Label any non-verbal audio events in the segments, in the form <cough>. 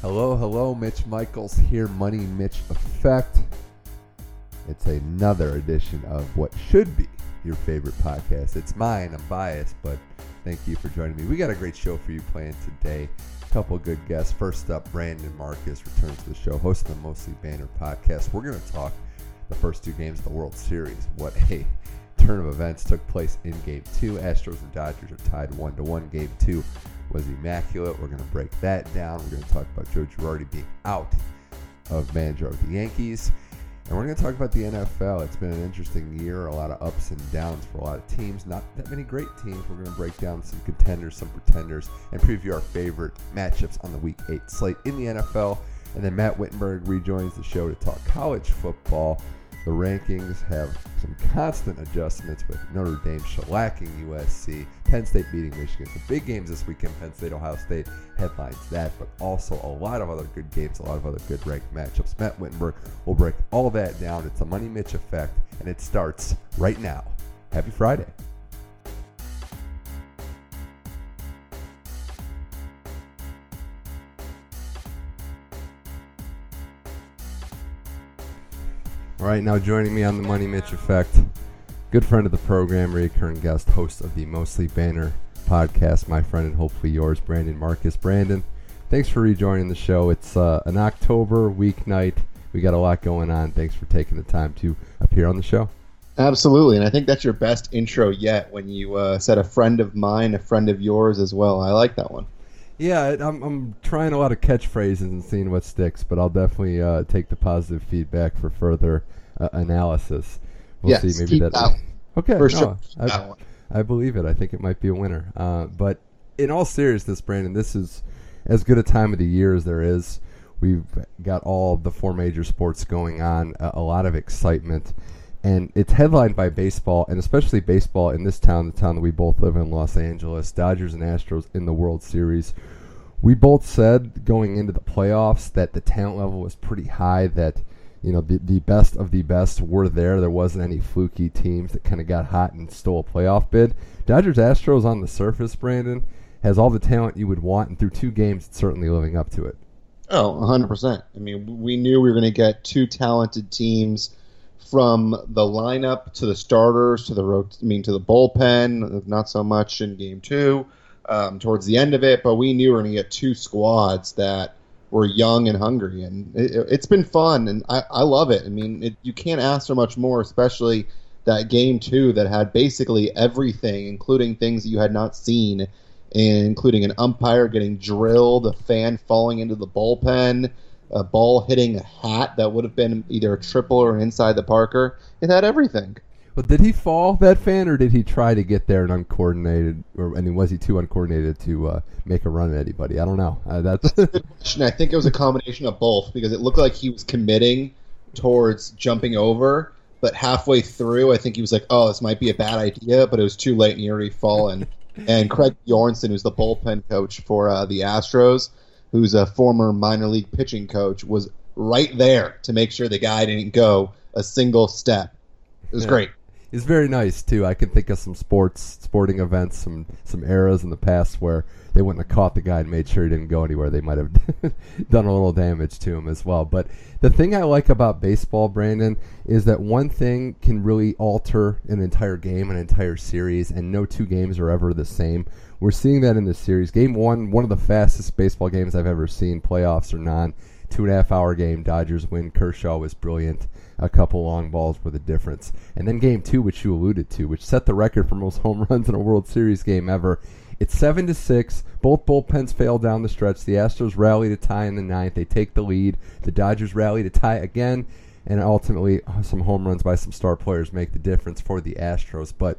Hello, hello, Mitch Michaels here, Money Mitch Effect. It's another edition of what should be your favorite podcast. It's mine, I'm biased, but thank you for joining me. We got a great show for you planned today. A couple good guests. First up, Brandon Marcus returns to the show, host of the Mostly Banner podcast. We're going to talk the first two games of the World Series. What a turn of events took place in game two. Astros and Dodgers are tied one to one. Game two was immaculate. We're going to break that down. We're going to talk about Joe Girardi being out of manager of the Yankees. And we're going to talk about the NFL. It's been an interesting year, a lot of ups and downs for a lot of teams. Not that many great teams. We're going to break down some contenders, some pretenders, and preview our favorite matchups on the Week 8 slate in the NFL. And then Matt Wittenberg rejoins the show to talk college football. The rankings have some constant adjustments with Notre Dame shellacking USC, Penn State beating Michigan. The big games this weekend, Penn State, Ohio State headlines that, but also a lot of other good games, a lot of other good ranked matchups. Matt Wittenberg will break all that down. It's a Money Mitch effect, and it starts right now. Happy Friday. Right, now joining me on the Money Mitch Effect, good friend of the program, recurring guest, host of the Mostly Banner podcast, my friend and hopefully yours, Brandon Marcus. Brandon, thanks for rejoining the show. It's uh, an October weeknight. We got a lot going on. Thanks for taking the time to appear on the show. Absolutely, and I think that's your best intro yet when you uh, said a friend of mine, a friend of yours as well. I like that one. Yeah, I'm, I'm trying a lot of catchphrases and seeing what sticks, but I'll definitely uh, take the positive feedback for further uh, analysis. We'll yes, see. Maybe that. that <laughs> okay, for no, sure. I, I, believe it. I think it might be a winner. Uh, but in all seriousness, Brandon, this is as good a time of the year as there is. We've got all the four major sports going on, a, a lot of excitement and it's headlined by baseball, and especially baseball in this town, the town that we both live in, Los Angeles. Dodgers and Astros in the World Series. We both said going into the playoffs that the talent level was pretty high. That you know the the best of the best were there. There wasn't any fluky teams that kind of got hot and stole a playoff bid. Dodgers Astros on the surface, Brandon has all the talent you would want, and through two games, it's certainly living up to it. Oh, 100%. I mean, we knew we were going to get two talented teams from the lineup to the starters to the I mean to the bullpen. Not so much in game two, um, towards the end of it, but we knew we were going to get two squads that were young and hungry, and it, has been fun, and I, I love it. I mean, it, you can't ask for much more, especially that game two that had basically everything, including things that you had not seen, including an umpire getting drilled, a fan falling into the bullpen a ball hitting a hat that would have been either a triple or inside the Parker. It had everything. Well, did he fall that fan, or did he try to get there and uncoordinated, or I mean, was he too uncoordinated to uh, make a run at anybody? I don't know. Uh, that's, that's a good question. I think it was a combination of both because it looked like he was committing towards jumping over, but halfway through, I think he was like, "Oh, this might be a bad idea," but it was too late, and he already fallen. and Craig Bjornson, who's the bullpen coach for uh, the Astros, who's a former minor league pitching coach, was right there to make sure the guy didn't go a single step. It was yeah. great. It's very nice too. I can think of some sports, sporting events, some some eras in the past where they wouldn't have caught the guy and made sure he didn't go anywhere. They might have <laughs> done a little damage to him as well. But the thing I like about baseball, Brandon, is that one thing can really alter an entire game, an entire series, and no two games are ever the same. We're seeing that in this series. Game one, one of the fastest baseball games I've ever seen, playoffs or non. Two and a half hour game. Dodgers win. Kershaw was brilliant. A couple long balls were the difference. And then game two, which you alluded to, which set the record for most <laughs> home runs in a World Series game ever. It's seven to six. Both bullpens fail down the stretch. The Astros rally to tie in the ninth. They take the lead. The Dodgers rally to tie again, and ultimately some home runs by some star players make the difference for the Astros. But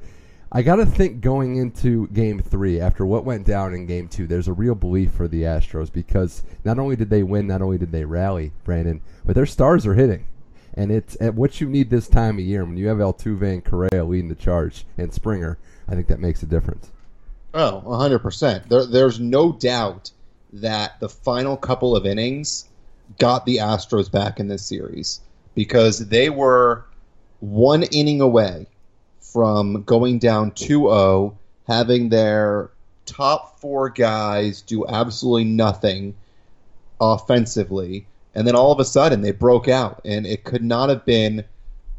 I got to think going into game three, after what went down in game two, there's a real belief for the Astros because not only did they win, not only did they rally, Brandon, but their stars are hitting. And it's at what you need this time of year when you have Altuve and Correa leading the charge and Springer. I think that makes a difference. Oh, 100%. There, there's no doubt that the final couple of innings got the Astros back in this series because they were one inning away from going down 2-0, having their top four guys do absolutely nothing, offensively, and then all of a sudden they broke out, and it could not have been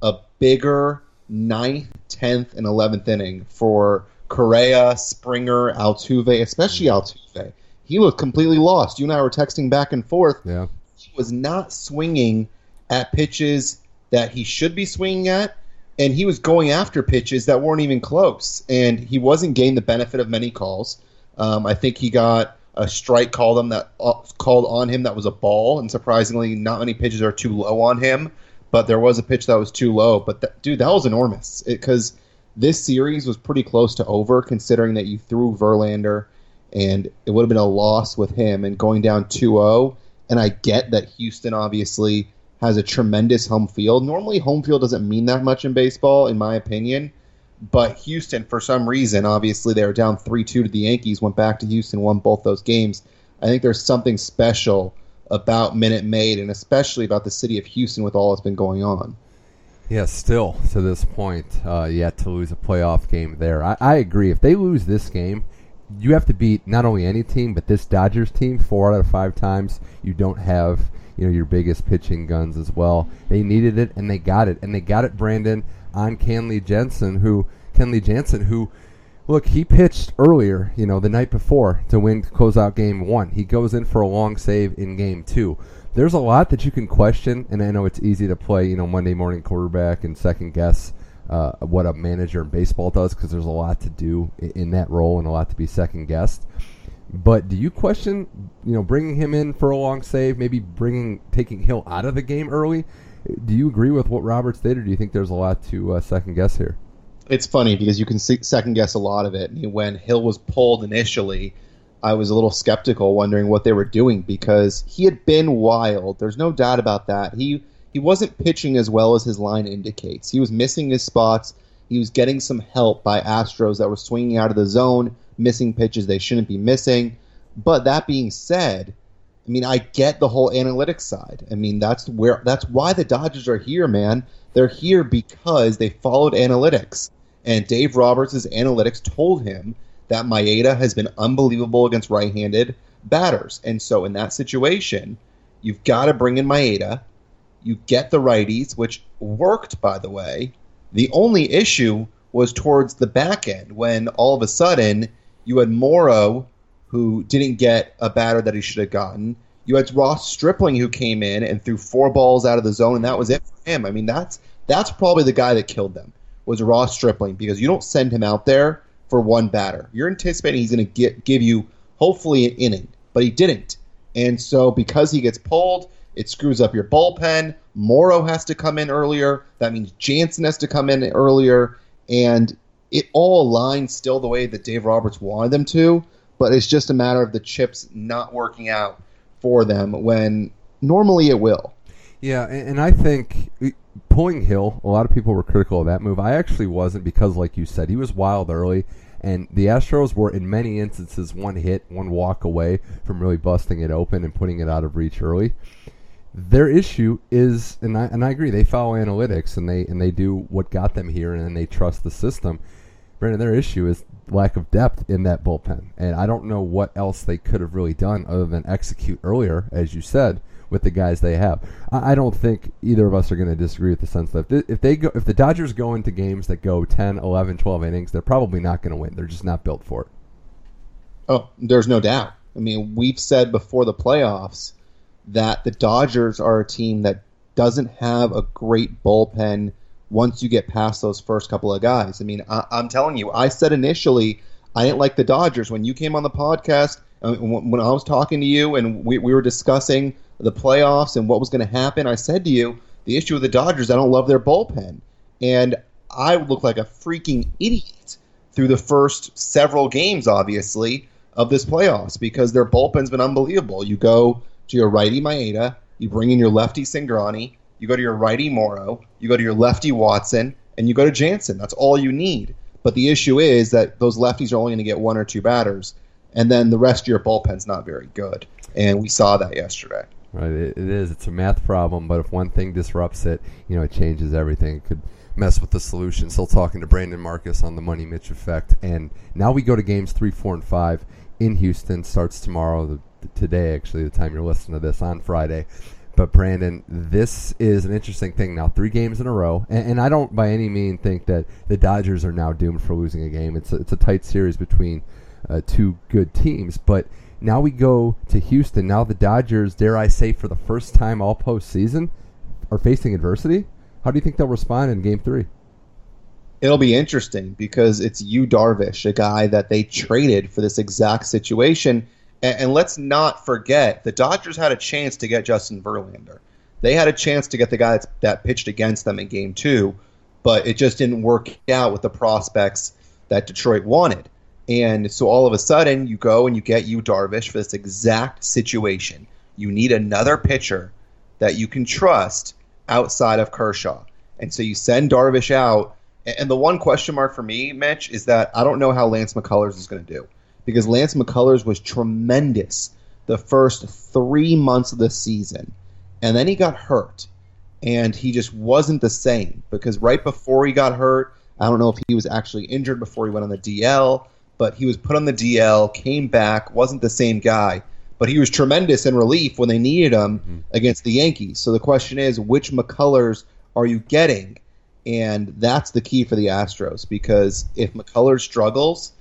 a bigger ninth, tenth, and eleventh inning for Correa, Springer, Altuve, especially mm. Altuve. He was completely lost. You and I were texting back and forth. Yeah. He was not swinging at pitches that he should be swinging at, and he was going after pitches that weren't even close. And he wasn't getting the benefit of many calls. Um, I think he got a strike called him that uh, called on him that was a ball, and surprisingly, not many pitches are too low on him. But there was a pitch that was too low. But that, dude, that was enormous because this series was pretty close to over, considering that you threw Verlander, and it would have been a loss with him and going down 2-0. And I get that Houston obviously has a tremendous home field. Normally, home field doesn't mean that much in baseball, in my opinion. But Houston, for some reason, obviously they were down 3 2 to the Yankees, went back to Houston, won both those games. I think there's something special about Minute Maid and especially about the city of Houston with all that's been going on. Yeah, still to this point, uh, yet to lose a playoff game there. I, I agree. If they lose this game, you have to beat not only any team, but this Dodgers team four out of five times. You don't have you know your biggest pitching guns as well. They needed it and they got it, and they got it, Brandon, on Kenley Jensen, who Kenley Jansen, who look he pitched earlier, you know, the night before to win close out game one. He goes in for a long save in game two. There's a lot that you can question, and I know it's easy to play, you know, Monday morning quarterback and second guess uh, what a manager in baseball does because there's a lot to do in, in that role and a lot to be second guessed. But do you question, you know, bringing him in for a long save, maybe bringing taking Hill out of the game early? Do you agree with what Roberts did, or do you think there's a lot to uh, second guess here? It's funny because you can see, second guess a lot of it. When Hill was pulled initially, I was a little skeptical, wondering what they were doing because he had been wild. There's no doubt about that. He he wasn't pitching as well as his line indicates. He was missing his spots. He was getting some help by Astros that were swinging out of the zone, missing pitches they shouldn't be missing. But that being said, I mean, I get the whole analytics side. I mean, that's where that's why the Dodgers are here, man. They're here because they followed analytics. And Dave Roberts' analytics told him that Maeda has been unbelievable against right-handed batters. And so in that situation, you've got to bring in Maeda. You get the righties, which worked, by the way. The only issue was towards the back end when all of a sudden you had Morrow who didn't get a batter that he should have gotten. You had Ross Stripling who came in and threw four balls out of the zone, and that was it for him. I mean, that's that's probably the guy that killed them was Ross Stripling because you don't send him out there for one batter. You're anticipating he's going to give you hopefully an inning, but he didn't. And so because he gets pulled, it screws up your bullpen. Morrow has to come in earlier. That means Jansen has to come in earlier, and it all aligns still the way that Dave Roberts wanted them to but it's just a matter of the chips not working out for them when normally it will. Yeah, and, I think pulling Hill, a lot of people were critical of that move. I actually wasn't because, like you said, he was wild early, and the Astros were in many instances one hit, one walk away from really busting it open and putting it out of reach early. Their issue is, and I and I agree, they follow analytics and they and they do what got them here, and they trust the system. Brandon, their issue is lack of depth in that bullpen. And I don't know what else they could have really done other than execute earlier, as you said, with the guys they have. I, I don't think either of us are going to disagree with the sense that if they, if they go, if the Dodgers go into games that go 10, 11, 12 innings, they're probably not going to win. They're just not built for it. Oh, there's no doubt. I mean, we've said before the playoffs that the Dodgers are a team that doesn't have a great bullpen once you get past those first couple of guys. I mean, I, am telling you, I said initially I didn't like the Dodgers when you came on the podcast. Uh, when I was talking to you and we, we were discussing the playoffs and what was going to happen, I said to you, the issue with the Dodgers, I don't love their bullpen. And I look like a freaking idiot through the first several games, obviously, of this playoffs because their bullpen's been unbelievable. You go to your righty Maeda, you bring in your lefty Cingrani, you go to your righty Morrow, you go to your lefty Watson, and you go to Jansen. That's all you need. But the issue is that those lefties are only going to get one or two batters, and then the rest of your bullpen's not very good. And we saw that yesterday. Right, it, is. It's a math problem, but if one thing disrupts it, you know, it changes everything. It could mess with the solution. Still talking to Brandon Marcus on the Money Mitch effect, and now we go to games three, four, and five in Houston. Starts tomorrow. The today, actually, the time you're listening to this on Friday. But Brandon, this is an interesting thing now. Three games in a row, and, and I don't by any means think that the Dodgers are now doomed for losing a game. It's a, it's a tight series between uh, two good teams, but now we go to Houston. Now the Dodgers, dare I say, for the first time all postseason, are facing adversity. How do you think they'll respond in Game Three? It'll be interesting because it's Yu Darvish, a guy that they traded for this exact situation. And, and let's not forget, the Dodgers had a chance to get Justin Verlander. They had a chance to get the guy that pitched against them in Game Two, but it just didn't work out with the prospects that Detroit wanted. And so all of a sudden, you go and you get Yu Darvish for this exact situation. You need another pitcher that you can trust outside of Kershaw. And so you send Darvish out. And the one question mark for me, Mitch, is that I don't know how Lance McCullers is going to do. Because Lance McCullers was tremendous the first three months of the season. And then he got hurt. And he just wasn't the same. Because right before he got hurt, I don't know if he was actually injured before he went on the DL but he was put on the DL, came back, wasn't the same guy, but he was tremendous in relief when they needed him mm-hmm. against the Yankees. So the question is, which McCullers are you getting? And that's the key for the Astros because if McCullers struggles,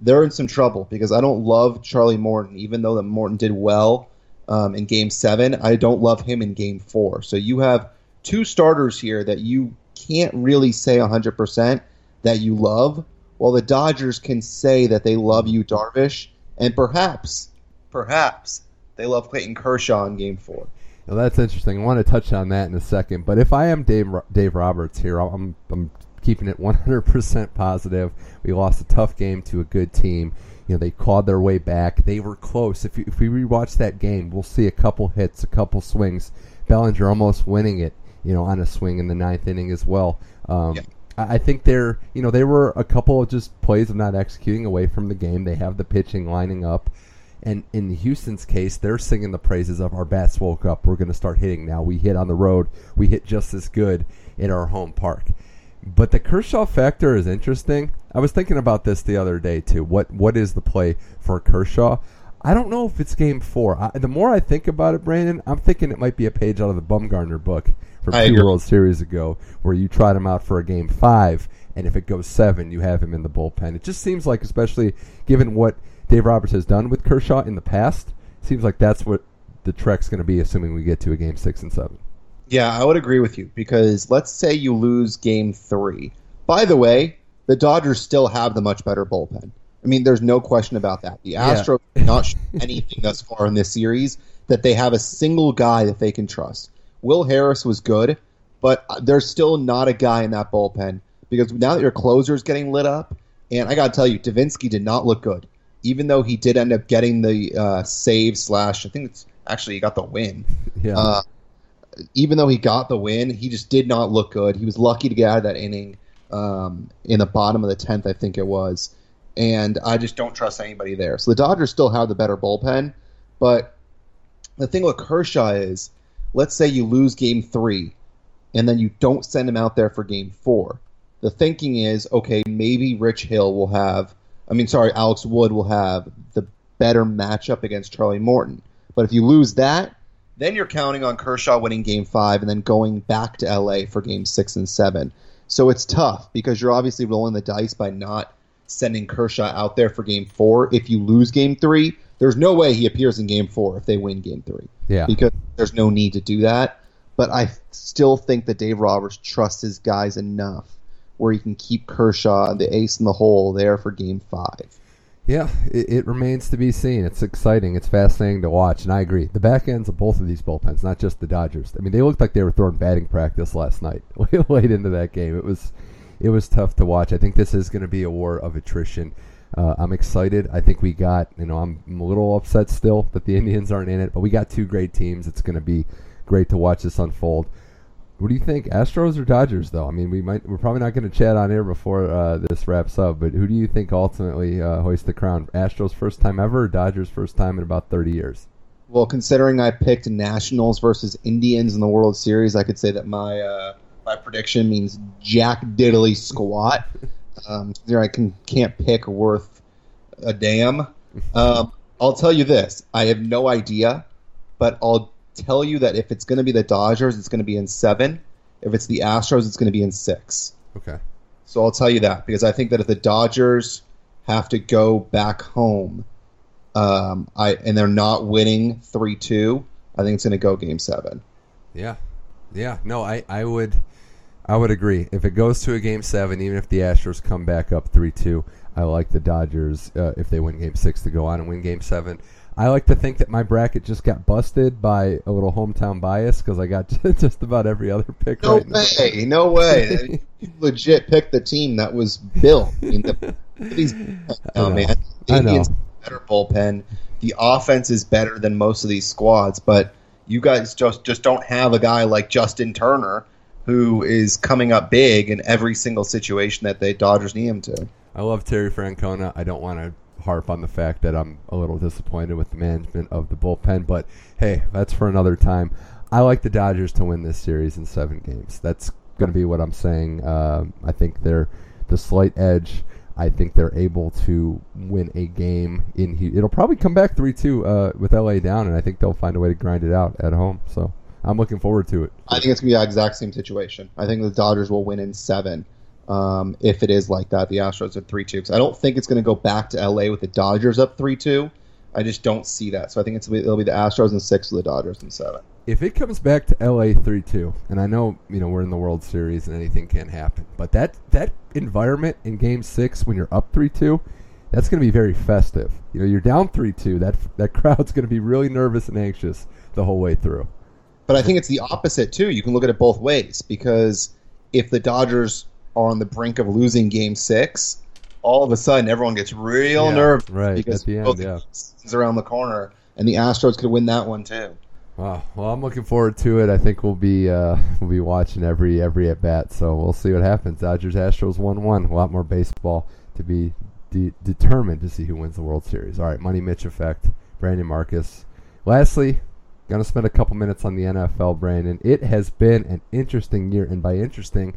they're in some trouble because I don't love Charlie Morton, even though that Morton did well um, in Game Seven. I don't love him in Game Four. So you have two starters here that you can't really say 100% that you love well, the Dodgers can say that they love Yu, Darvish, and perhaps, perhaps they love Clayton Kershaw in Game Four. Well, that's interesting. I want to touch on that in a second. But if I am Dave Dave Roberts here, I'm I'm keeping it <laughs> 100% positive. We lost a tough game to a good team. You know, they clawed their way back. They were close. If, you, if we rewatch that game, we'll see a couple hits, a couple swings. Bellinger almost winning it, you know, on a swing in the ninth inning as well. Um, yeah. I think they're, you know, they were a couple of just plays of not executing away from the game. They have the pitching lining up. And in Houston's case, they're singing the praises of our bats woke up. We're going to start hitting now. We hit on the road. We hit just as good in our home park. But the Kershaw factor is interesting. I was thinking about this the other day too. What what is the play for Kershaw? I don't know if it's Game Four. I, the more I think about it, Brandon, I'm thinking it might be a page out of the Bumgarner book from I two agree. World Series ago, where you tried him out for a game five, and if it goes seven, you have him in the bullpen. It just seems like, especially given what Dave Roberts has done with Kershaw in the past, seems like that's what the Trek's going to be, assuming we get to a game six and seven. Yeah, I would agree with you because let's say you lose game three. By the way, the Dodgers still have the much better bullpen. I mean, there's no question about that. The Astros yeah. not <laughs> anything thus far in this series that they have a single guy that they can trust. Will Harris was good, but there's still not a guy in that bullpen because now that your closer is getting lit up, and I got to tell you, Devenski did not look good, even though he did end up getting the uh, save slash. I think it's actually he got the win. Yeah. Uh, even though he got the win, he just did not look good. He was lucky to get out of that inning um, in the bottom of the tenth, I think it was. And I just don't trust anybody there. So the Dodgers still have the better bullpen, but the thing with Kershaw is let's say you lose game three and then you don't send him out there for game four. The thinking is, okay, maybe Rich Hill will have, I mean, sorry, Alex Wood will have the better matchup against Charlie Morton. But if you lose that, then you're counting on Kershaw winning game five and then going back to LA for game six and seven. So it's tough because you're obviously rolling the dice by not sending Kershaw out there for game four. If you lose game three, there's no way he appears in game four if they win game three. Yeah. Because there's no need to do that. But I still think that Dave Roberts trusts his guys enough where he can keep Kershaw, the ace in the hole, there for game five. Yeah, it, it, remains to be seen. It's exciting. It's fascinating to watch, and I agree. The back ends of both of these bullpens, not just the Dodgers. I mean, they looked like they were throwing batting practice last night, <laughs> late into that game. It was, it was tough to watch. I think this is going to be a war of attrition. Uh, I'm excited. I think we got, you know, I'm, I'm, a little upset still that the <laughs> Indians aren't in it, but we got two great teams. It's going to be great to watch this unfold. What do you think, Astros or Dodgers? Though I mean, we might we're probably not going to chat on air before uh, this wraps up. But who do you think ultimately uh, hoists the crown? Astros first time ever, or Dodgers first time in about 30 years? Well, considering I picked Nationals versus Indians in the World Series, I could say that my uh, my prediction means Jack Diddley squat. <laughs> Um, there I can can't pick worth a damn. Um, I'll tell you this: I have no idea, but I'll tell you that if it's going to be the Dodgers, it's going to be in seven. If it's the Astros, it's going to be in six. Okay. So I'll tell you that because I think that if the Dodgers have to go back home, um, I and they're not winning three two, I think it's going to go Game Seven. Yeah, yeah. No, I, I would, I would agree. If it goes to a game seven, even if the Astros come back up three two, I like the Dodgers uh, if they win game six to go on and win game seven. I like to think that my bracket just got busted by a little hometown bias because I got <laughs> just about every other pick. No right way, no way. <laughs> you legit picked the team that was built. I mean, the, these, <laughs> oh man. Indians better bullpen. The offense is better than most of these squads, but you guys just just don't have a guy like Justin Turner who is coming up big in every single situation that the Dodgers need him to. I love Terry Francona. I don't want to harp on the fact that I'm a little disappointed with the management of the bullpen, but hey, that's for another time. I like the Dodgers to win this series in seven games. That's going to be what I'm saying. Uh, I think they're the slight edge. I think they're able to win a game in. Hu- It'll probably come back three two uh, with LA down, and I think they'll find a way to grind it out at home. So I'm looking forward to it. I think it's going to be the exact same situation. I think the Dodgers will win in seven. Um, if it is like that, the Astros are three two. Because I don't think it's going to go back to LA with the Dodgers up three two. I just don't see that. So I think it's it'll be the Astros in six, with the Dodgers in seven. if it comes back to LA three two, and I know you know we're in the World Series and anything can happen, but that that environment in Game Six when you're up three two, that's going to be very festive. You know, you're down three two. That that crowd's going to be really nervous and anxious the whole way through. But I think it's the opposite too. You can look at it both ways because if the Dodgers are on the brink of losing Game Six, all of a sudden everyone gets real Yeah, nervous right, because at the end, both yeah. is around the corner, and the Astros could win that one too. Wow. Well, I'm looking forward to it. I think we'll be uh, we'll be watching every every at bat. So we'll see what happens. Dodgers Astros one one. A lot more baseball to be de- determined to see who wins the World Series. All right, Money Mitch effect. Brandon Marcus. Lastly, gonna spend a couple minutes on the NFL. Brandon, it has been an interesting year, and by interesting,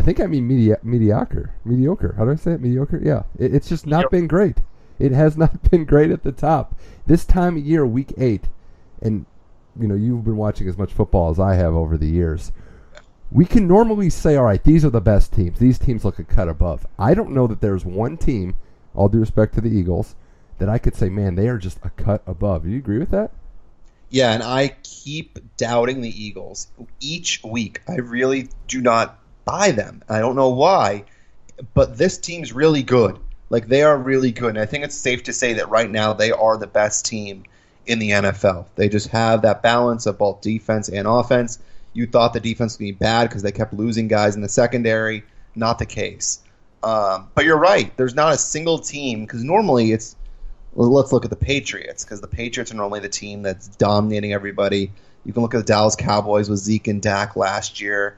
I think I mean medi- mediocre. Mediocre. How do I say it? Mediocre. Yeah. It, it's just not Yep. been great. It has <laughs> not been great at the top. This time of year, week eight, and you know you've been watching as much football as I have over the years. We can normally say, all right, these are the best teams. These teams look a cut above. I don't know that there's one team, all due respect to the Eagles, that I could say, man, they are just a cut above. Do you agree with that? Yeah, and I keep doubting the Eagles each week. I really do not buy them. I don't know why, but this team's really good. Like they are really good. And I think it's safe to say that right now they are the best team in the NFL. They just have that balance of both defense and offense. You thought the defense would be bad because they kept losing guys in the secondary. Not the case. Um, but you're right. There's not a single team because normally it's well, let's look at the Patriots because the Patriots are normally the team that's dominating everybody. You can look at the Dallas Cowboys with Zeke and Dak last year.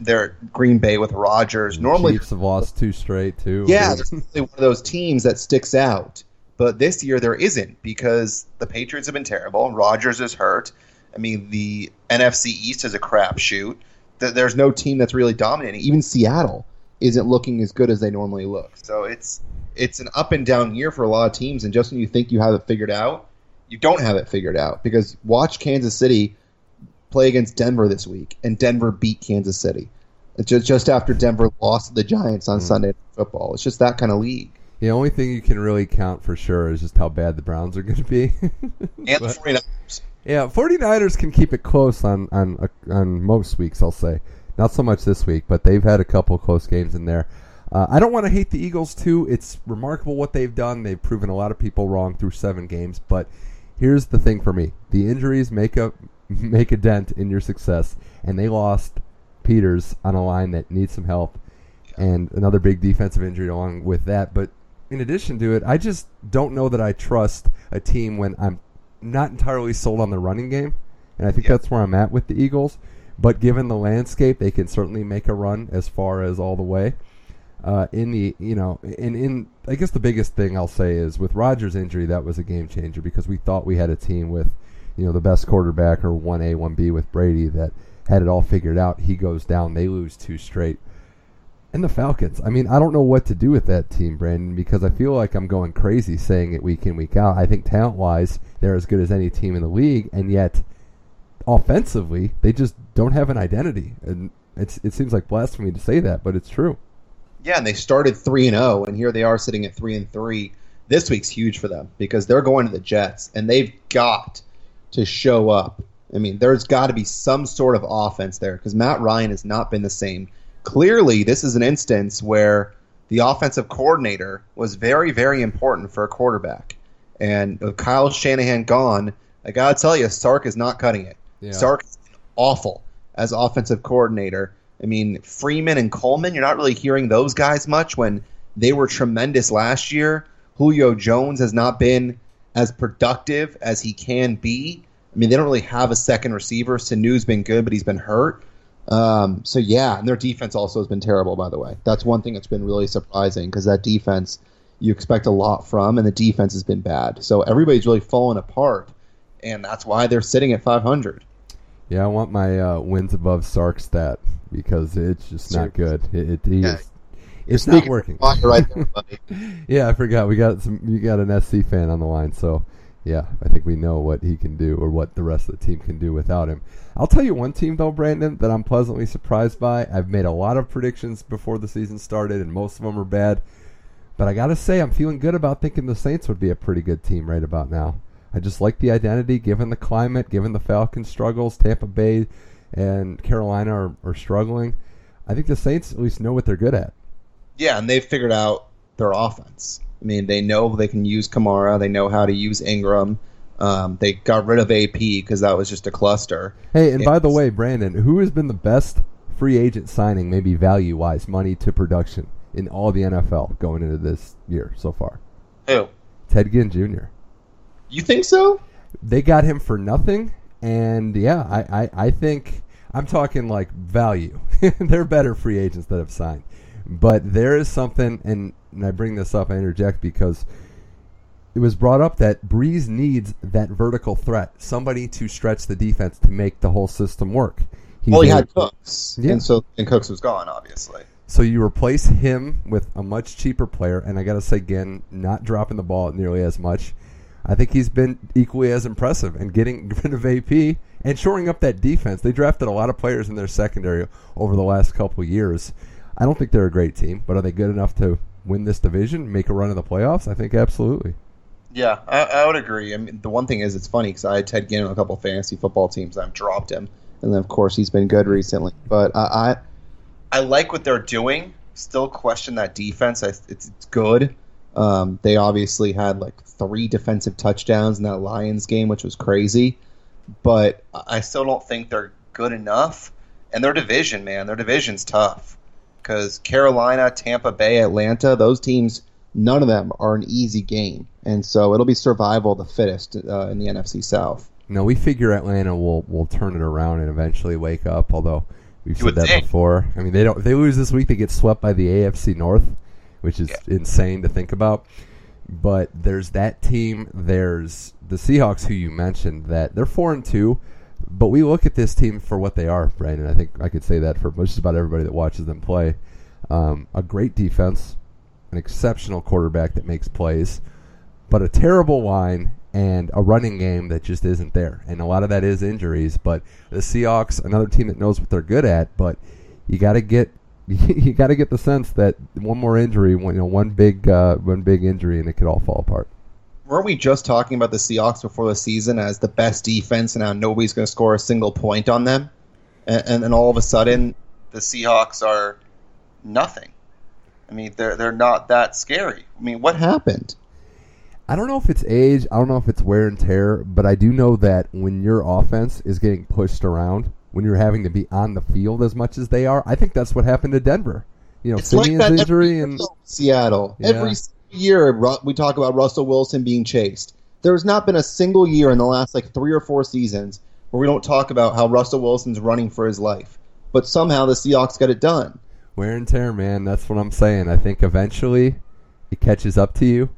They're Green Bay with Rodgers. Normally, Chiefs have lost two straight too. yeah, there's really one of those teams that sticks out. But this year there isn't because the Patriots have been terrible. Rodgers is hurt. I mean, the NFC East is a crapshoot. Th- There's no team that's really dominating. Even Seattle isn't looking as good as they normally look. So it's it's an up and down year for a lot of teams. And just when you think you have it figured out, you don't have it figured out because watch Kansas City play against Denver this week, and Denver beat Kansas City. It's just just after Denver lost to the Giants on Sunday Night Football. It's just that kind of league. The only thing you can really count for sure is just how bad the Browns are going to be. <laughs> And the But- 49ers. Yeah, 49ers can keep it close on on uh, on most weeks, I'll say. Not so much this week, but they've had a couple close games in there. Uh, I don't want to hate the Eagles too. It's remarkable what they've done. They've proven a lot of people wrong through seven games. But here's the thing for me: the injuries make a <laughs> make a dent in your success, and they lost Peters on a line that needs some help, and another big defensive injury along with that. But in addition to it, I just don't know that I trust a team when I'm not entirely sold on the running game, and I think Yeah. that's where I'm at with the Eagles. But given the landscape, they can certainly make a run as far as all the way. Uh, in the you know, in in I guess the biggest thing I'll say is with Rodgers' injury, that was a game changer because we thought we had a team with, you know, the best quarterback or one A one B with Brady that had it all figured out. He goes down, they lose two straight. And the Falcons. I mean, I don't know what to do with that team, Brandon, because I feel like I'm going crazy saying it week in, week out. I think talent wise, they're as good as any team in the league, and yet offensively, they just don't have an identity. And it's, it seems like blasphemy to say that, but it's true. Yeah, and they started three and zero, and here they are sitting at three and three. This week's huge for them because they're going to the Jets, and they've got to show up. I mean, there's got to be some sort of offense there because Matt Ryan has not been the same. Clearly, this is an instance where the offensive coordinator was very, very important for a quarterback. And with Kyle Shanahan gone, I got to tell you, Sark is not cutting it. Yeah. Sark is awful as offensive coordinator. I mean, Freeman and Coleman, you're not really hearing those guys much when they were tremendous last year. Julio Jones has not been as productive as he can be. I mean, they don't really have a second receiver. Sanu's been good, but he's been hurt. Um, so yeah, and their defense also has been terrible. By the way, that's one thing that's been really surprising because that defense you expect a lot from, and the defense has been bad. So everybody's really fallen apart, and that's why they're sitting at 500. Yeah, I want my uh, wins above Sark stat because it's just not good. It, it he Yeah. is- it's not working. Right there, buddy. <laughs> yeah, I forgot we got some. You got an SC fan on the line, so yeah, I think we know what he can do or what the rest of the team can do without him. I'll tell you one team though, Brandon, that I'm pleasantly surprised by. I've made a lot of predictions before the season started, and most of them are bad. But I gotta say, I'm feeling good about thinking the Saints would be a pretty good team right about now. I just like the identity, given the climate, given the Falcons' struggles. Tampa Bay and Carolina are, are struggling. I think the Saints at least know what they're good at. Yeah, and they've figured out their offense. I mean, they know they can use Kamara. They know how to use Ingram. Um, they got rid of AP because that was just a cluster. Hey, and by the way, Brandon, who has been the best free agent signing, maybe value wise, money to production in all the NFL going into this year so far? Who? Ted Ginn Jr. You think so? They got him for nothing, and yeah, I, I, I think I'm talking like value. <laughs> They're better free agents that have signed, but there is something, and, and I bring this up, I interject because it was brought up that Brees needs that vertical threat, somebody to stretch the defense to make the whole system work. He's well, he had Cooks, Yeah. and so and Cooks was gone, obviously. So you replace him with a much cheaper player, and I got to say again, not dropping the ball nearly as much. I think he's been equally as impressive and getting <laughs> rid of AP and shoring up that defense. They drafted a lot of players in their secondary over the last couple of years. I don't think they're a great team, but are they good enough to win this division, make a run in the playoffs? I think absolutely. Yeah, I, I would agree. I mean, the one thing is, it's funny because I had Ted Ginn on a couple fantasy football teams. I've dropped him, and then of course he's been good recently. But I, I, I like what they're doing. Still question that defense. I, it's, it's good. Um, they obviously had like three defensive touchdowns in that Lions game, which was crazy. But I still don't think they're good enough. And their division, man, their division's tough because Carolina, Tampa Bay, Atlanta, those teams, none of them are an easy game, and so it'll be survival of the fittest uh, in the NFC South. No, we figure Atlanta will will turn it around and eventually wake up. Although we've You said that think. before. I mean, they don't. If they lose this week, they get swept by the AFC North, which is insane to think about. But there's that team. There's the Seahawks, who you mentioned. That they're four and two. But we look at this team for what they are, Brandon. I think I could say that for just about everybody that watches them play. Um, a great defense, an exceptional quarterback that makes plays, but a terrible line and a running game that just isn't there. And a lot of that is injuries. But the Seahawks, another team that knows what they're good at, but you got to get <laughs> you got to get the sense that one more injury, one, you know, one big uh, one big injury, and it could all fall apart. Weren't we just talking about the Seahawks before the season as the best defense, and now nobody's going to score a single point on them? And, and then all of a sudden, the Seahawks are nothing. I mean, they're they're not that scary. I mean, what happened? I don't know if it's age. I don't know if it's wear and tear, but I do know that when your offense is getting pushed around, when you're having to be on the field as much as they are, I think that's what happened to Denver. You know, It's like Simeon's that injury year and in Seattle. Yeah. Every year, we talk about Russell Wilson being chased. There's not been a single year in the last like three or four seasons where we don't talk about how Russell Wilson's running for his life. But somehow the Seahawks got it done. wear and tear, man. That's what I'm saying. I think eventually it catches up to you.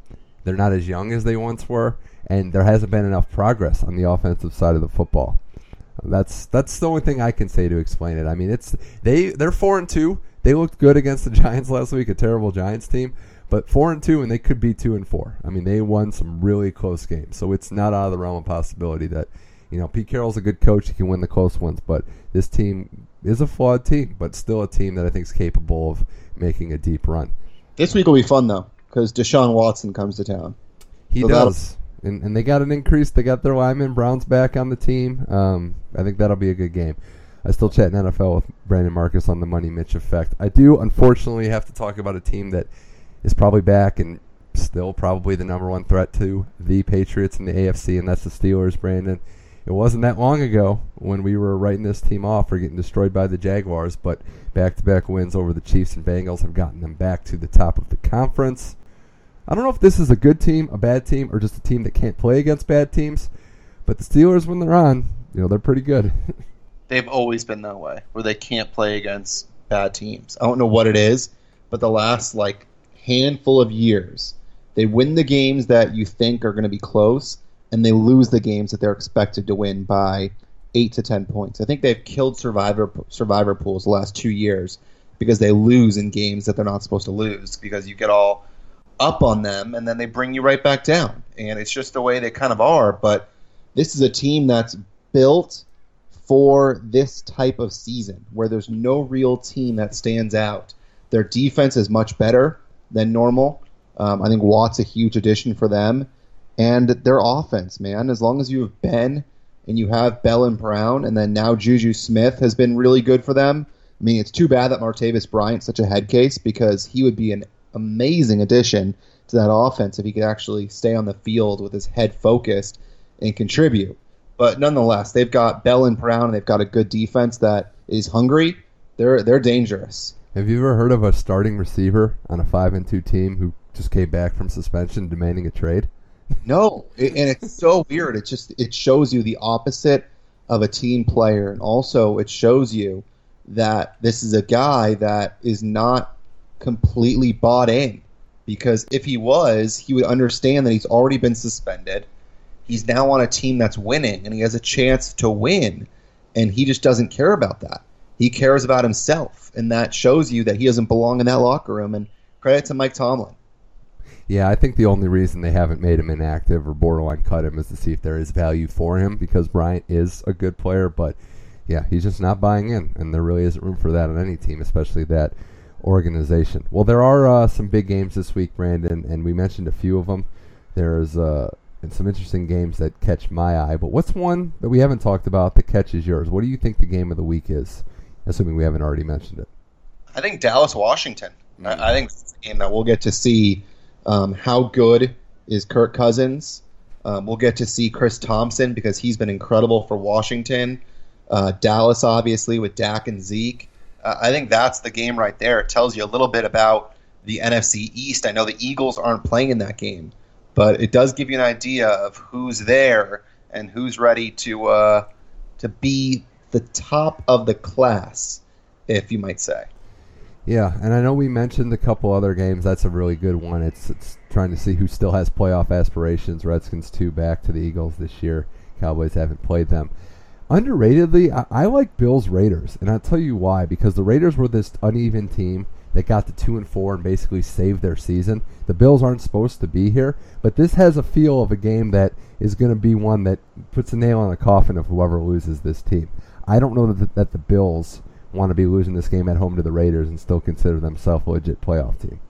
They're not as young as they once were, and there hasn't been enough progress on the offensive side of the football. That's that's the only thing I can say to explain it. I mean, it's they they're four and two. they looked good against the <laughs> Giants last week, a terrible Giants team. But four and two, and they could be two and four. I mean, they won some really close games, so it's not out of the realm of possibility that you know Pete Carroll's a good coach; he can win the close ones. But this team is a flawed team, but still a team that I think is capable of making a deep run. This week will be fun though, because Deshaun Watson comes to town. He so does, and, and they got an increase. They got their lineman Brown's back on the team. Um, I think that'll be a good game. I still chat in NFL with Brandon Marcus on the Money Mitch effect. I do unfortunately have to talk about a team that is probably back and still probably the number one threat to the Patriots in the AFC, and that's the Steelers, Brandon. It wasn't that long ago when we were writing this team off for getting destroyed by the Jaguars, but back to back wins over the Chiefs and Bengals have gotten them back to the top of the conference. I don't know if this is a good team, a bad team, or just a team that can't play against bad teams, but the Steelers, when they're on, you know, they're pretty good. <laughs> They've always been that way, where they can't play against bad teams. I don't know what it is, but the last like handful of years. They win the games that you think are going to be close, and they lose the games that they're expected to win by eight to ten points. I think they've killed survivor survivor pools the last two years because they lose in games that they're not supposed to lose because you get all up on them and then they bring you right back down. And it's just the way they kind of are. But this is a team that's built for this type of season where there's no real team that stands out. Their defense is much better than normal. Um, I think Watt's a huge addition for them. And their offense, man, as long as you have Ben and you have Bell and Brown, and then now Juju Smith has been really good for them. I mean, it's too bad that Martavis Bryant's such a head case because he would be an amazing addition to that offense if he could actually stay on the field with his head focused and contribute. But nonetheless, they've got Bell and Brown, and they've got a good defense that is hungry. They're they're dangerous. Have you ever heard of a starting receiver on a five and two team who just came back from suspension demanding a trade? <laughs> No, and it's so weird. It just it shows you the opposite of a team player, and also it shows you that this is a guy that is not completely bought in. Because if he was, he would understand that he's already been suspended. He's now on a team that's winning, and he has a chance to win, and he just doesn't care about that. He cares about himself, and that shows you that he doesn't belong in that locker room. And credit to Mike Tomlin. Yeah, I think the only reason they haven't made him inactive or borderline cut him is to see if there is value for him because Bryant is a good player, but yeah, he's just not buying in, and there really isn't room for that on any team, especially that organization. Well, there are uh, some big games this week, Brandon, and we mentioned a few of them. There's uh, some interesting games that catch my eye, but what's one that we haven't talked about that catches yours? What do you think the game of the week is? Assuming we haven't already mentioned it. I think Dallas Washington. Mm-hmm. I, I, think it's a game that we'll get to see um, how good is Kirk Cousins. Um, we'll get to see Chris Thompson because he's been incredible for Washington. Uh, Dallas, obviously, with Dak and Zeke. Uh, I think that's the game right there. It tells you a little bit about the NFC East. I know the Eagles aren't playing in that game, but it does give you an idea of who's there and who's ready to uh, to be the top of the class, if you might say. Yeah, and I know we mentioned a couple other games. That's a really good one. It's it's trying to see who still has playoff aspirations. Redskins two back to the Eagles this year. Cowboys haven't played them. Underratedly, I, I like Bills Raiders, and I'll tell you why. Because the Raiders were this uneven team that got to two and four and basically saved their season. The Bills aren't supposed to be here, but this has a feel of a game that is going to be one that puts a nail on the coffin of whoever loses this team. I don't know that the, that the Bills want to be losing this game at home to the Raiders and still consider themselves a legit playoff team.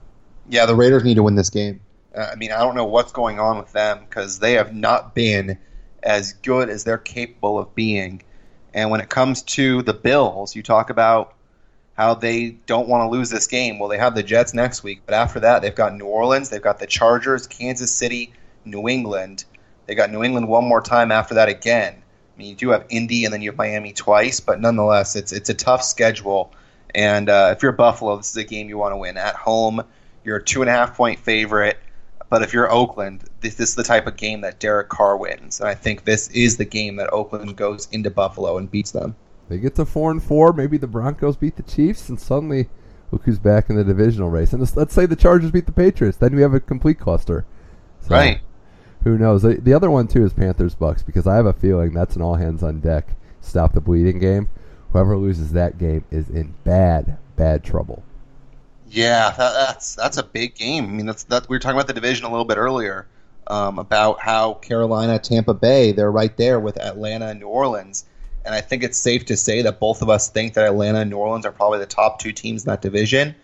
Yeah, the Raiders need to win this game. Uh, I mean, I don't know what's going on with them because they have not been as good as they're capable of being. And when it comes to the Bills, you talk about how they don't want to lose this game. Well, they have the Jets next week, but after that, they've got New Orleans, they've got the Chargers, Kansas City, New England. They got New England one more time after that again. I mean, you do have Indy and then you have Miami twice, but nonetheless, it's it's a tough schedule. And uh, if you're Buffalo, this is a game you want to win at home. You're a two and a half point favorite, but if you're Oakland, this, this is the type of game that Derek Carr wins. And I think this is the game that Oakland goes into Buffalo and beats them. They get to four and four. Maybe the Broncos beat the Chiefs, and suddenly look who's back in the divisional race. And let's say the Chargers beat the Patriots, then we have a complete cluster. So, right who knows? The, the other one too is Panthers Bucks because I have a feeling that's an all hands on deck stop the bleeding game. Whoever loses that game is in bad bad trouble. Yeah, that, that's that's a big game. I mean, that's that we were talking about the division a little bit earlier um, about how Carolina, Tampa Bay, they're right there with Atlanta and New Orleans. And I think it's safe to say that both of us think that Atlanta and New Orleans are probably the top two teams in that division.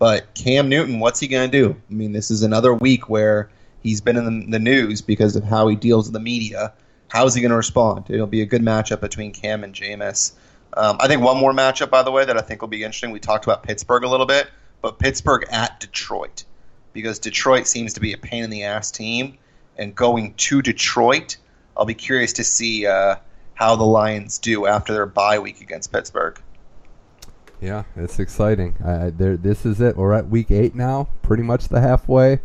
But Cam Newton, what's he going to do? I mean, this is another week where he's been in the, news because of how he deals with the media. How is he going to respond? It'll be a good matchup between Cam and Jameis. Um, I think one more matchup, by the way, that I think will be interesting. We talked about Pittsburgh a little bit, but Pittsburgh at Detroit because Detroit seems to be a pain in the ass team, and going to Detroit, I'll be curious to see uh, how the Lions do after their bye week against Pittsburgh. Yeah, it's exciting. Uh, this is it. We're at week eight now, pretty much the halfway,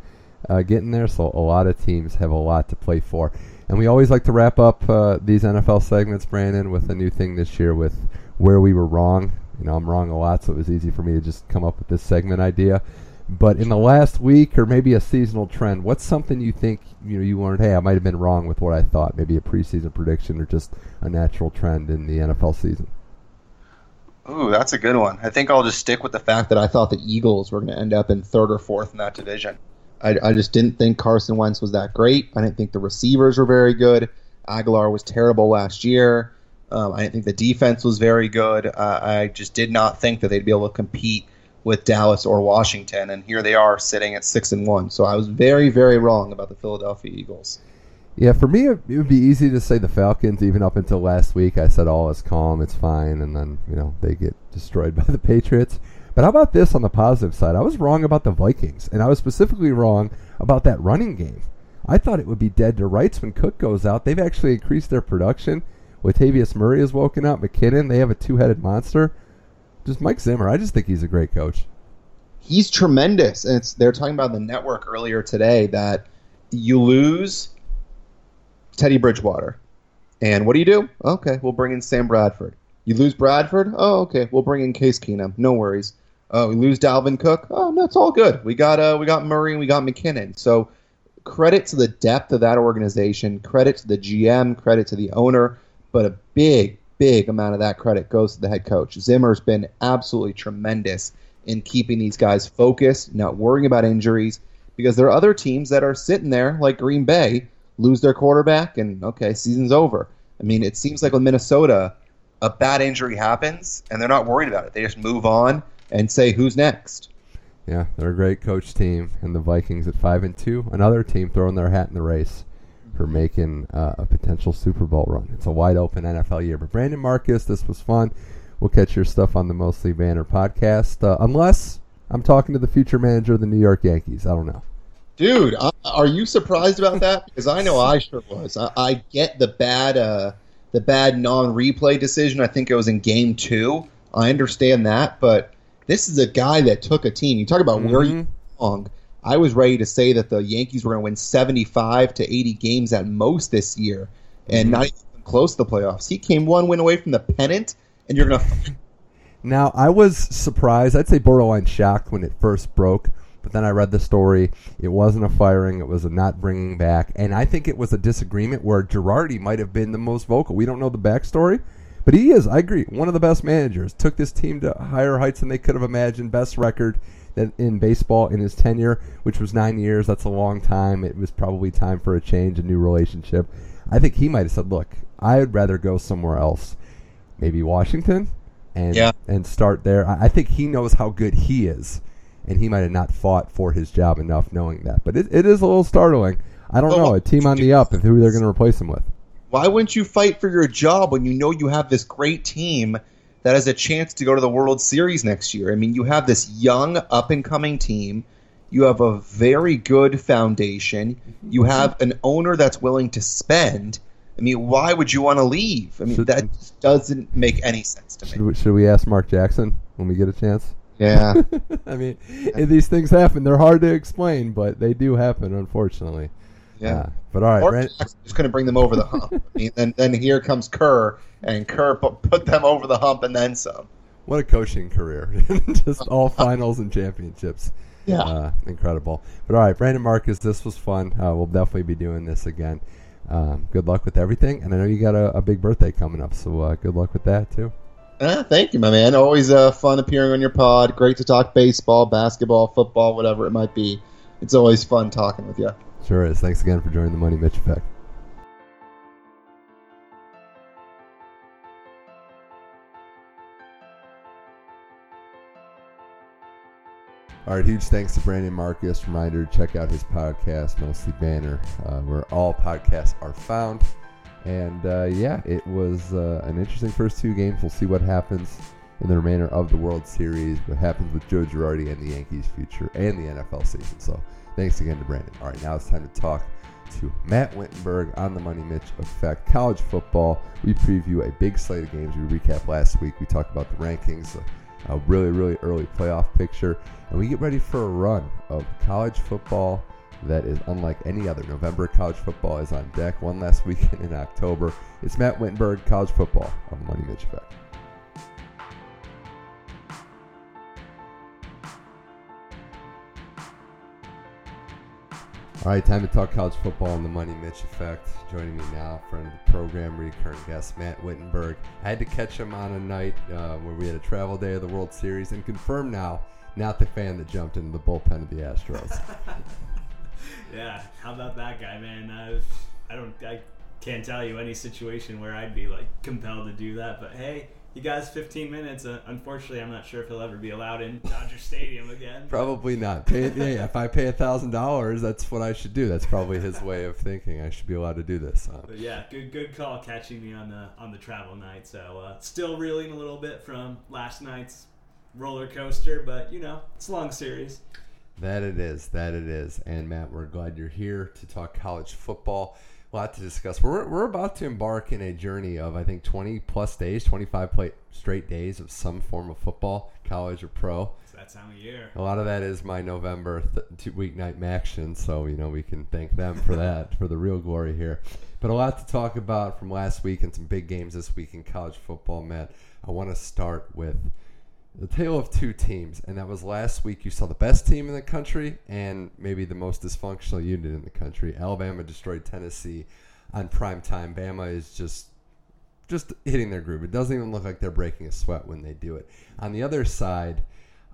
uh, getting there. So a lot of teams have a lot to play for, and we always like to wrap up uh, these NFL segments, Brandon, with a new thing this year with where we were wrong. You know, I'm wrong a lot, so it was easy for me to just come up with this segment idea. But in the last week, or maybe a seasonal trend, what's something you think you know you learned? Hey, I might have been wrong with what I thought. Maybe a preseason prediction, or just a natural trend in the NFL season. Ooh, that's a good one. I think I'll just stick with the fact that I thought the Eagles were going to end up in third or fourth in that division. I, I just didn't think Carson Wentz was that great. I didn't think the receivers were very good. Agholor was terrible last year. Um, I didn't think the defense was very good. Uh, I just did not think that they'd be able to compete with Dallas or Washington, and here they are sitting at six and one. So I was very, very wrong about the Philadelphia Eagles. Yeah, for me, it, it would be easy to say the Falcons. Even up until last week, I said all is calm, it's fine, and then you know they get destroyed by the Patriots. But how about this on the positive side? I was wrong about the Vikings, and I was specifically wrong about that running game. I thought it would be dead to rights when Cook goes out. They've actually increased their production. Latavius Murray has woken up. McKinnon, they have a two-headed monster. Just Mike Zimmer, I just think he's a great coach. He's tremendous, and it's they're talking about the network earlier today that you lose Teddy Bridgewater, and what do you do? Okay, we'll bring in Sam Bradford. You lose Bradford? Oh, okay, we'll bring in Case Keenum. No worries. Oh, we lose Dalvin Cook. Oh, it's all good. We got uh, we got Murray and we got McKinnon. So credit to the depth of that organization. Credit to the GM. Credit to the owner. But a big, big amount of that credit goes to the head coach. Zimmer's been absolutely tremendous in keeping these guys focused, not worrying about injuries, because there are other teams that are sitting there like Green Bay, lose their quarterback, and okay, season's over. I mean, it seems like with Minnesota, a bad injury happens, and they're not worried about it. They just move on and say, "Who's next?" Yeah, they're a great coach team, and the Vikings at five and two, another team throwing their hat in the race for making uh, a potential Super Bowl run. It's a wide open NFL year. But Brandon Marcus, this was fun. We'll catch your stuff on the Mostly Banner podcast, uh, unless I'm talking to the future manager of the New York Yankees. I don't know. Dude, are you surprised about that? Because I know I sure was. I, I get the bad, uh, the bad non-replay decision. I think it was in Game Two. I understand that, but this is a guy that took a team. You talk about mm-hmm. where you belong. I was ready to say that the Yankees were going to win 75 to 80 games at most this year, and mm-hmm. not even close to the playoffs. He came one win away from the pennant, and you're going to. Now I was surprised. I'd say borderline shocked when it first broke but then I read the story. It wasn't a firing. It was a not bringing back. And I think it was a disagreement where Girardi might have been the most vocal. We don't know the backstory, but he is, I agree, one of the best managers. Took this team to higher heights than they could have imagined. Best record in baseball in his tenure, which was nine years. That's a long time. It was probably time for a change, a new relationship. I think he might have said, look, I'd rather go somewhere else. Maybe Washington and yeah. and start there. I think he knows how good he is and he might have not fought for his job enough knowing that. But it, it is a little startling. I don't know. A team on the up and who they're going to replace him with. Why wouldn't you fight for your job when you know you have this great team that has a chance to go to the World Series next year? I mean, you have this young, up and coming team. You have a very good foundation. You mm-hmm. have an owner that's willing to spend. I mean, why would you want to leave? I mean, should, that doesn't make any sense to me. Should we, should we ask Mark Jackson when we get a chance? Yeah. <laughs> I mean, these things happen. They're hard to explain, but they do happen, unfortunately. Yeah. Uh, but all right, just going to bring them over the hump. I mean, and then here comes Kerr, and Kerr put, put them over the hump and then some. What a coaching career! <laughs> just all finals and championships. Yeah, uh, incredible. But all right, Brandon Marcus, this was fun. Uh, we'll definitely be doing this again. Um, good luck with everything, and I know you got a, a big birthday coming up, so uh, good luck with that too. Ah, thank you, my man. Always uh, fun appearing on your pod. Great to talk baseball, basketball, football, whatever it might be. It's always fun talking with you. Sure is. Thanks again for joining the Money Mitch Effect. All right, huge thanks to Brandon Marcus. Reminder check out his podcast, Mostly Banner, uh, where all podcasts are found. And uh, yeah, it was uh, an interesting first two games. We'll see what happens in the remainder of the World Series, what happens with Joe Girardi and the Yankees' future and the NFL season. So thanks again to Brandon. All right, now it's time to talk to Matt Wittenberg on the Money Mitch Effect. College football, we preview a big slate of games. We recap last week. We talked about the rankings, a really, really early playoff picture, and we get ready for a run of college football that is unlike any other. November college football is on deck. One last <laughs> weekend in October. It's Matt Wittenberg, college football on the Money Mitch Effect. All right, time to talk college football and the Money Mitch Effect. Joining me now, friend of the program, recurring guest Matt Wittenberg. I had to catch him on a night uh, where we had a travel day of the World Series, and confirm now, not the fan that jumped into the bullpen of the Astros. <laughs> yeah, how about that guy, man? Uh, I don't, I can't tell you any situation where I'd be like compelled to do that. But hey, you guys 15 minutes. Uh, unfortunately, I'm not sure if he'll ever be allowed in Dodger Stadium again. Probably not. Pay, <laughs> hey, if I pay a thousand dollars, that's what I should do. That's probably his way of thinking. I should be allowed to do this. Uh, but yeah, good good call catching me on the on the travel night. So uh, still reeling a little bit from last night's roller coaster, but you know it's a long series. That it is. That it is. And Matt, we're glad you're here to talk college football a lot to discuss. We're, we're about to embark in a journey of, I think, 20 plus days, 25 play, straight days of some form of football, college or pro. It's that time of year. A lot of that is my November th- two weeknight action, so, you know, we can thank them for that, for the real glory here. But a lot to talk about from last week and some big games this week in college football, Matt. I want to start with the tale of two teams, and that was last week. You saw the best team in the country and maybe the most dysfunctional unit in the country. Alabama destroyed Tennessee on prime time. Bama is just just hitting their groove. It doesn't even look like they're breaking a sweat when they do it. On the other side,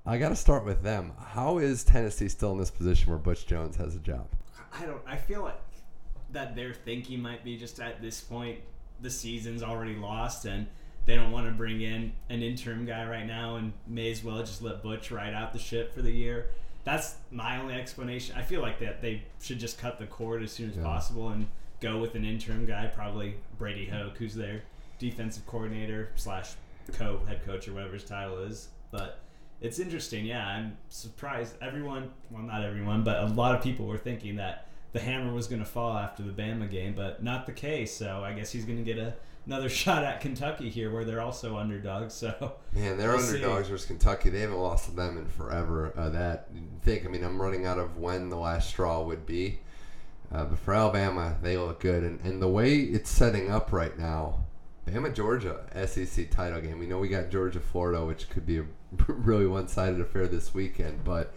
I got to start with them. How is Tennessee still in this position where Butch Jones has a job? I don't. I feel like that their thinking might be just at this point the season's already lost and they don't want to bring in an interim guy right now and may as well just let Butch ride out the ship for the year. That's my only explanation. I feel like that they should just cut the cord as soon as yeah. possible and go with an interim guy, probably Brady Hoke, who's their defensive coordinator slash co head coach or whatever his title is. But it's interesting, yeah. I'm surprised everyone, well, not everyone, but a lot of people were thinking that the hammer was going to fall after the Bama game, but not the case. So I guess he's going to get a another <laughs> shot at Kentucky here, where they're also underdogs. So <laughs> man, they're we'll underdogs see. versus Kentucky. They haven't lost to them in forever. Uh, that think. I mean, I'm running out of when the last straw would be. Uh, but for Alabama, they look good, and, and the way it's setting up right now, Bama Georgia SEC title game. We know we got Georgia Florida, which could be a <laughs> really one-sided affair this weekend, but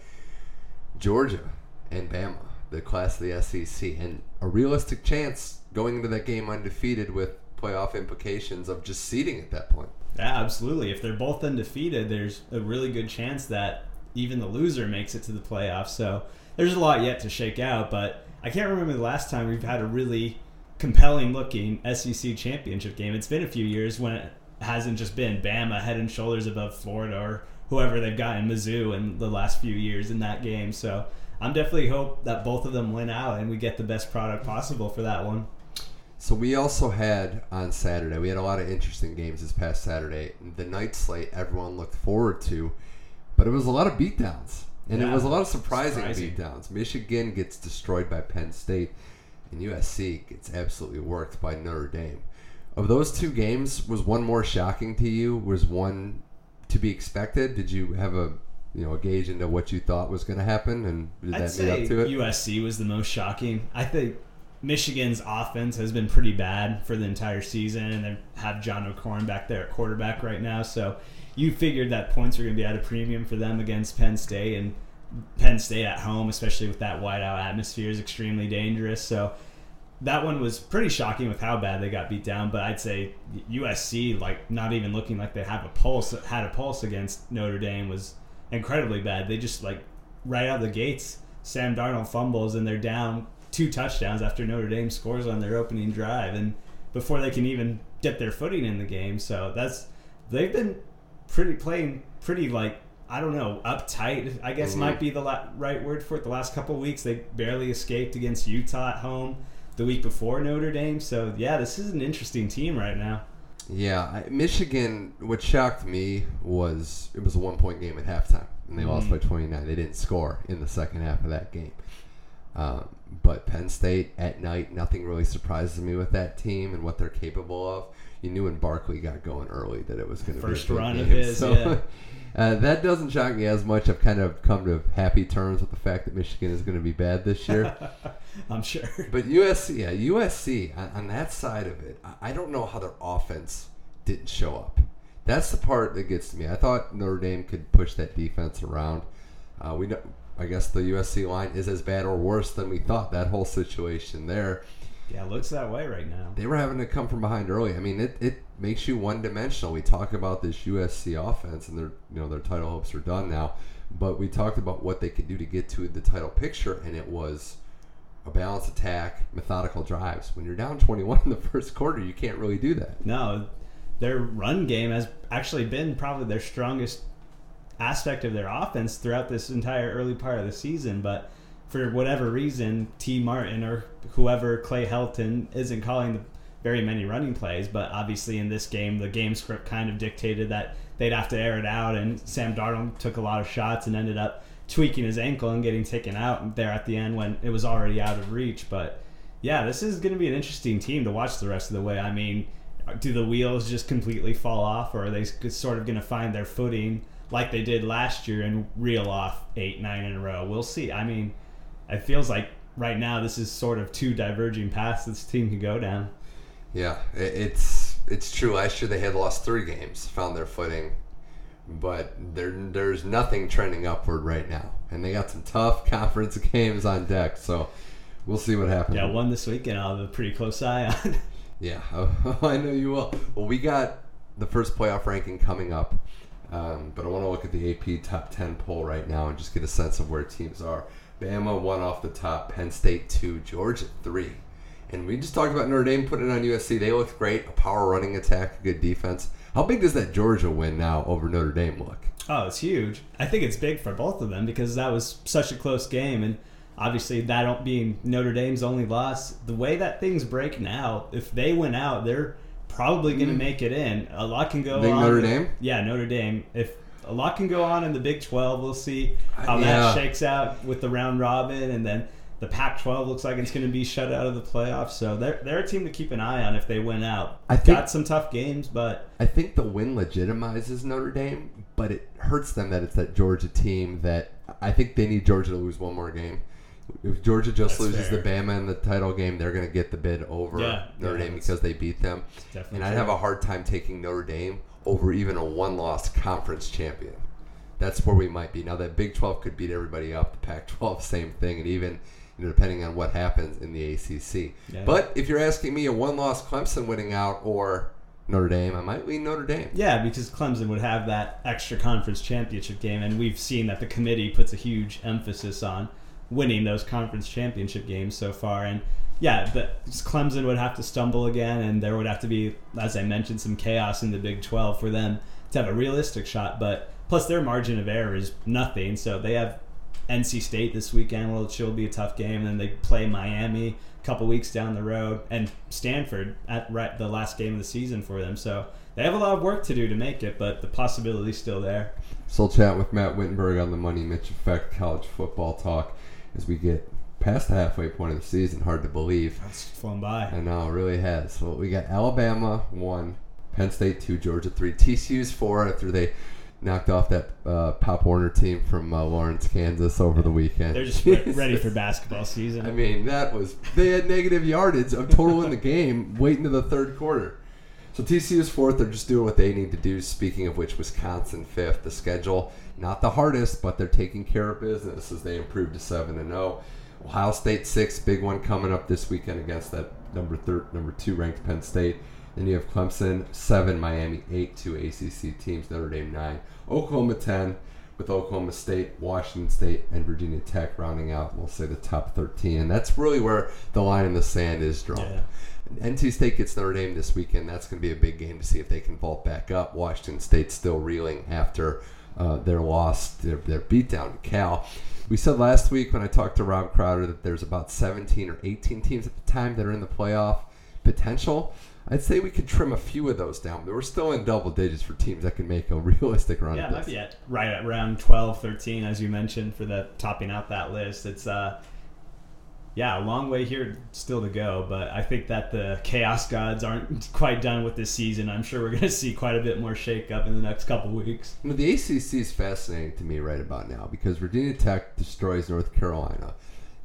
Georgia and Bama, the class of the SEC, and a realistic chance going into that game undefeated with playoff implications of just seeding at that point. Yeah, absolutely. If they're both undefeated, there's a really good chance that even the loser makes it to the playoffs. So there's a lot yet to shake out, but I can't remember the last time we've had a really compelling looking SEC championship game. It's been a few years when it hasn't just been Bama head and shoulders above Florida or whoever they've got in Mizzou in the last few years in that game. So I'm definitely hope that both of them win out and we get the best product possible for that one. So we also had on Saturday, we had a lot of interesting games this past Saturday. The night slate everyone looked forward to, but it was a lot of beatdowns. And yeah, it was a lot of surprising, surprising beatdowns. Michigan gets destroyed by Penn State, and USC gets absolutely worked by Notre Dame. Of those two games, was one more shocking to you? Was one to be expected? Did you have a you know a gauge into what you thought was going to happen, and did I'd that say up to it? USC was the most shocking. I think Michigan's offense has been pretty bad for the entire season, and they have John O'Korn back there at quarterback right now. So you figured that points are going to be at a premium for them against Penn State, and Penn State at home, especially with that whiteout atmosphere, is extremely dangerous. So that one was pretty shocking with how bad they got beat down. But I'd say USC, like not even looking like they have a pulse, had a pulse against Notre Dame, was incredibly bad. They just like right out of the gates, Sam Darnold fumbles and they're down two touchdowns after Notre Dame scores on their opening drive, and before they can even get their footing in the game. So that's they've been pretty playing pretty like I don't know uptight. I guess Mhm. might be the la- right word for it. The last couple of weeks they barely escaped against Utah at home the week before Notre Dame. So yeah, this is an interesting team right now. Yeah, I, Michigan. What shocked me was it was a one point game at halftime, and they lost Mhm. by 29. They didn't score in the second half of that game. Um, but Penn State at night, nothing really surprises me with that team and what they're capable of. You knew when Barkley got going early that it was going to be First run of his, So, yeah. <laughs> uh, that doesn't shock me as much. I've kind of come to happy terms with the fact that Michigan is going to be bad this year. <laughs> I'm sure. But USC, yeah, USC on, on that side of it, I, I don't know how their offense didn't show up. That's the part that gets to me. I thought Notre Dame could push that defense around. Uh, we know, I guess the USC line is as bad or worse than we thought. That whole situation there, Yeah, it looks that way right now. they were having to come from behind early. I mean, it, it makes you one dimensional. We talk about this USC offense, and their you know their title hopes are done now. But we talked about what they could do to get to the title picture, and it was a balanced attack, methodical drives. When you're down 21 in the first quarter, you can't really do that. No, their run game has actually been probably their strongest aspect of their offense throughout this entire early part of the season. But for whatever reason, Tee Martin or whoever Clay Helton isn't calling very many running plays. But obviously, in this game, the game script kind of dictated that they'd have to air it out, and Sam Darnold took a lot of shots and ended up tweaking his ankle and getting taken out there at the end when it was already out of reach. But yeah, this is going to be an interesting team to watch the rest of the way. I mean, do the wheels just completely fall off, or are they sort of going to find their footing like they did last year and reel off eight, nine in a row? We'll see. I mean, it feels like right now this is sort of two diverging paths this team can go down. Yeah, it's it's true. Last year they had lost three games, found their footing, but there there's nothing trending upward right now, and they got some tough <laughs> conference games on deck. So we'll see what happens. Yeah, one this weekend I'll have a pretty close eye on. <laughs> Yeah, <laughs> oh, I know you will. Well, we got the first playoff ranking coming up, um, but I want to look at the AP top 10 poll right now and just get a sense of where teams are. Bama one off the top, Penn State two, Georgia three. And we just talked about Notre Dame putting it on USC. They looked great, a power running attack, good defense. How big does that Georgia win now over Notre Dame look? Oh, it's huge. I think it's big for both of them because that was such a close game, and obviously that being Notre Dame's only loss. The way that things break now, if they win out, they're probably going to mm-hmm. make it in. A lot can go on. Notre Dame? Yeah, Notre Dame. If a lot can go on in the Big Twelve, we'll see how Yeah. that shakes out with the round robin, and then. The Pac-12 looks like it's going to be shut out of the playoffs, so they're they're a team to keep an eye on if they win out. I think- Got some tough games, but I think the win legitimizes Notre Dame, but it hurts them that it's that Georgia team that I think they need Georgia to lose one more game. If Georgia just That's loses fair. the Bama in the title game, they're going to get the bid over Yeah, Notre yeah, Dame because they beat them. And I'd have a hard time taking Notre Dame over even a one-loss conference champion. That's where we might be now. That Big 12 could beat everybody up. The Pac-12, <laughs> same thing, and even you know, depending on what happens in the ACC. Yeah. But if you're asking me, a one-loss Clemson winning out or Notre Dame, I might lean Notre Dame. Yeah, because Clemson would have that extra conference championship game, and we've seen that the committee puts a huge emphasis on winning those conference championship games so far. And yeah, the, Clemson would have to stumble again, and there would have to be, as I mentioned, some chaos in the Big 12 for them to have a realistic shot. But plus, their margin of error is nothing, so they have NC State this weekend, which will be a tough game, and then they play Miami a couple weeks down the road, and Stanford at right, the last game of the season for them. So they have a lot of work to do to make it, but the possibility's still there. So I'll chat with Matt Wittenberg on the Money Mitch Effect college football talk as we get past the halfway point of the season. Hard to believe. That's flown by. I know, it really has. So we got Alabama one, Penn State two, Georgia three, TCU's four after they knocked off that uh, Pop Warner team from uh, Lawrence, Kansas over the weekend. They're just re- <laughs> ready for basketball season. I mean, that was they had negative yardage of total in the game, waiting to the third quarter. So TCU's fourth. They're just doing what they need to do. Speaking of which, Wisconsin fifth. The schedule not the hardest, but they're taking care of business as they improve to seven and zero. Ohio State six, big one coming up this weekend against that number third, number two ranked Penn State. Then you have Clemson seven, Miami eight, two ACC teams, Notre Dame nine, Oklahoma ten, with Oklahoma State, Washington State, and Virginia Tech rounding out, we'll say the top thirteen, and that's really where the line in the sand is drawn. Yeah. NC State gets Notre Dame this weekend. That's going to be a big game to see if they can vault back up. Washington State still reeling after uh, their loss, their, their beatdown to Cal. We said last week when I talked to Rob Crowder that there's about 17 or 18 teams at the time that are in the playoff potential. I'd say we could trim a few of those down, but we're still in double digits for teams that can make a <laughs> realistic run Yeah, at this. right at around 12, 13, as you mentioned, for the topping out that list. It's uh, yeah, a long way here still to go, but I think that the chaos gods aren't <laughs> quite done with this season. I'm sure we're going <laughs> to see quite a bit more shake up in the next couple weeks. You know, the ACC is fascinating to me right about now because Virginia Tech destroys North Carolina.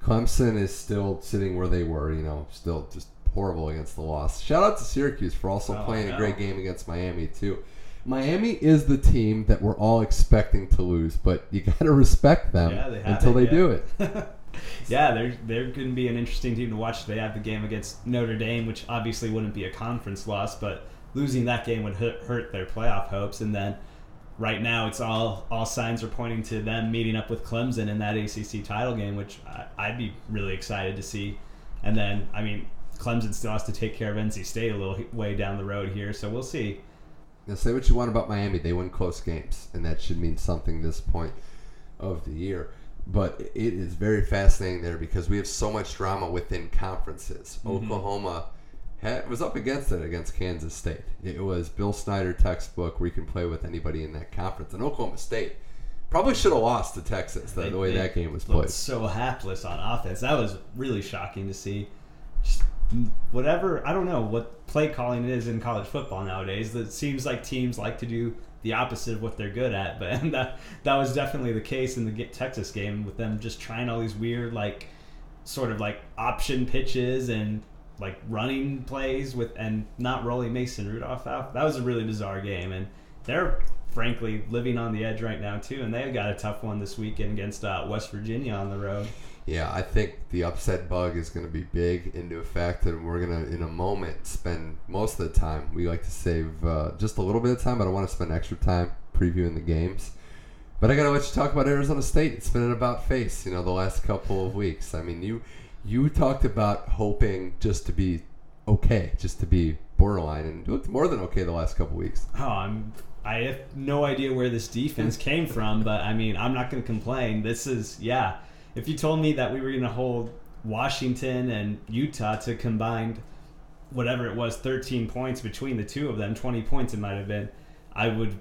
Clemson is still sitting where they were, you know, still just horrible against the loss. Shout out to Syracuse for also Oh, playing a great game against Miami, too. Miami is the team that we're all expecting to lose, but you <laughs> got to respect them Yeah, they until it, they do it. <laughs> yeah, they're they're going to be an interesting team to watch. They have the game against Notre Dame, which obviously wouldn't be a conference loss, but losing that game would hurt, their playoff hopes. And then right now, it's all all signs are pointing to them meeting up with Clemson in that ACC title game, which I, I'd be really excited to see. And then, I mean, Clemson still has to take care of NC State a little way down the road here, so we'll see. Now, say what you want about Miami. They win close games, and that should mean something this point of the year. But it is very fascinating there because we have so much drama within conferences. Mm-hmm. Oklahoma had, was up against it against Kansas State. It was Bill Snyder textbook where you can play with anybody in that conference. And Oklahoma State probably should have lost to Texas the, They- the way that game was played. so hapless on offense. That was really shocking to see. Just whatever I don't know what play calling it is in college football nowadays. That seems like teams like to do the opposite of what they're good at, but <laughs> that that was definitely the case in the Texas game with them just trying all these weird like sort of like option pitches and like running plays with and not rolling Mason Rudolph out. That was a really bizarre game, and they're frankly living on the edge right now too. And they've got a tough one this weekend against uh, West Virginia on the road. Yeah, I think the upset bug is going to be big into effect, and we're going to, in a moment, spend most of the time. We like to save uh, just a little bit of time, but I want to spend extra time previewing the games. But I got to let you talk about Arizona State. It's been an about face, you know, the last couple of weeks. I mean, you you talked about hoping just to be okay, just to be borderline, and looked more than okay the last couple of weeks. Oh, I'm. I have no idea where this defense <laughs> came from, but I mean, I'm not going to complain. This is, yeah. If you told me that we were going to hold Washington and Utah to combined, whatever it was, 13 points between the two of them, 20 points it might have been, I would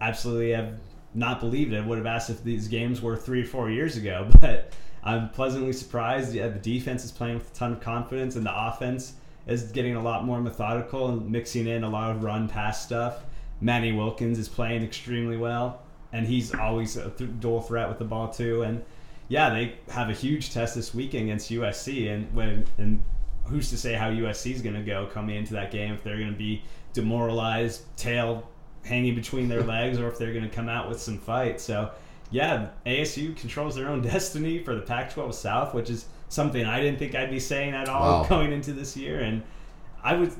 absolutely have not believed it. I would have asked if these games were three or four years ago, <laughs> but I'm pleasantly surprised. Yeah, the defense is playing with a ton of confidence, and the offense is getting a lot more methodical and mixing in a lot of run pass stuff. Manny Wilkins is playing extremely well, and he's always a th- dual threat with the ball too. And yeah, they have a huge test this weekend against USC, and when and who's to say how USC is going to go coming into that game if they're going to be demoralized, tail hanging between their <laughs> legs, or if they're going to come out with some fight. So yeah, ASU controls their own <laughs> destiny for the Pac-12 South, which is something I didn't think I'd be saying at all Wow. <laughs> going into this year, and I would.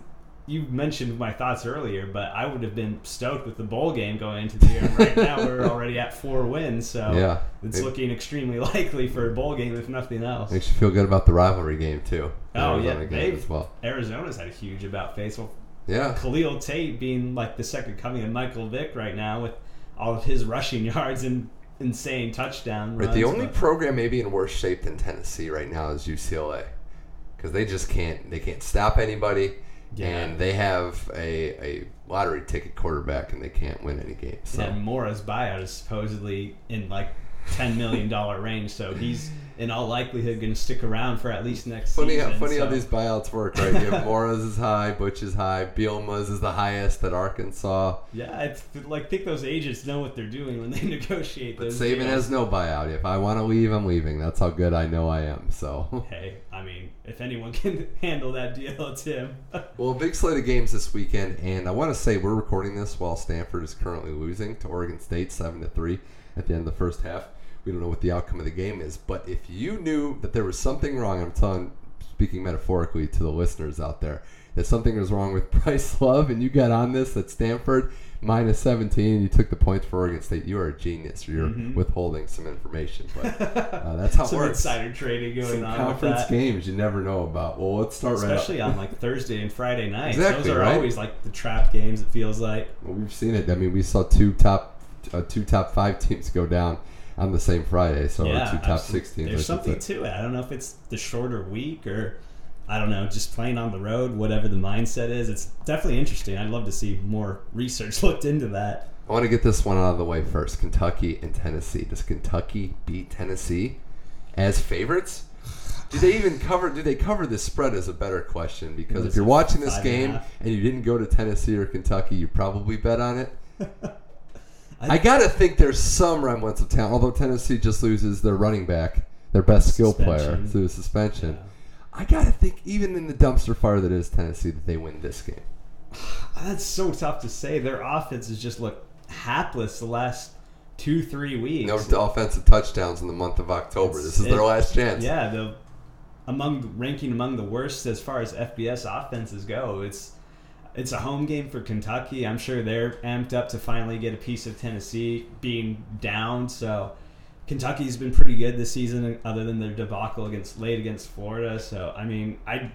You mentioned my thoughts earlier, but I would have been stoked with the bowl game going into the year. And right now, we're <laughs> already at four wins, so Yeah. it's It- looking extremely <laughs> likely for a bowl game, if nothing else. Makes you feel good about the rivalry game too. Oh yeah, Arizona game they've as well. Arizona's had a huge about face. Well, Yeah, Khalil Tate being like the second coming of Michael Vick right now with all of his rushing <laughs> yards and insane touchdown Right, runs. the only but- program maybe in worse shape than Tennessee right now is UCLA, because they just can't they can't stop anybody, Yeah. and they have a, a lottery ticket quarterback, and they can't win any games. So and Mora's buyout is supposedly in like ten million dollar range, so he's in all likelihood going to stick around for at least next funny season. how funny how these buyouts work, right? You have <laughs> Mora's is high, Butch is high, Bielema's is the highest at Arkansas, Yeah, it's like think those agents know what they're doing when they <laughs> negotiate but those. Saban deals. has no buyout. If I want to leave, I'm leaving. That's how good I know I am. So. <laughs> Hey, I mean, if anyone can handle that deal, it's him. Well, big slate of games this weekend, and I want to say we're recording this while Stanford is currently losing to Oregon State seven to three at the end of the first half. We don't know what the outcome of the game is. But if you knew that there was something wrong, I'm telling, speaking metaphorically to the listeners out there, that something was wrong with <laughs> Bryce Love, and you got on this at Stanford minus 17 and you took the points for Oregon State, you are a genius. You're Mhm. withholding some information, but <laughs> uh, that's how it Some works. insider trading going Some on with conference games you never know about. Well, let's start right Especially up. on like <laughs> Thursday and Friday nights. Exactly, Those are right? always like the trap games. It feels like. Well, we've seen it. I mean, we saw two top, uh, two top five teams go down on the same Friday. So yeah, two top absolutely. six There's something to it. I don't know if it's the shorter week or I don't know, just playing on the road, whatever the mindset is. It's definitely interesting. I'd love to see more research <laughs> looked into that. I want to get this one out of the way first. Kentucky and Tennessee. Does Kentucky beat Tennessee as favorites? Do they even cover? Do they cover this spread? Is a better question because if you're watching this game and you didn't go to Tennessee or Kentucky, you probably bet on it. <laughs> I- I gotta think there's some remnants of talent. Although Tennessee just loses their running back, their best skill player Suspension. through suspension. Yeah. I gotta think, even in the dumpster fire that is Tennessee, that they win this game. <sighs> That's so tough to say. Their offense has just looked hapless the last two, three weeks. No offensive touchdowns in the month of October. This is It- their last chance. Yeah, the among ranking among the worst as far as FBS offenses go. It's it's a home game for Kentucky. I'm sure they're amped up to finally get a piece of Tennessee being down. So Kentucky's been pretty good this season, other than their debacle against late against Florida. So I mean, I.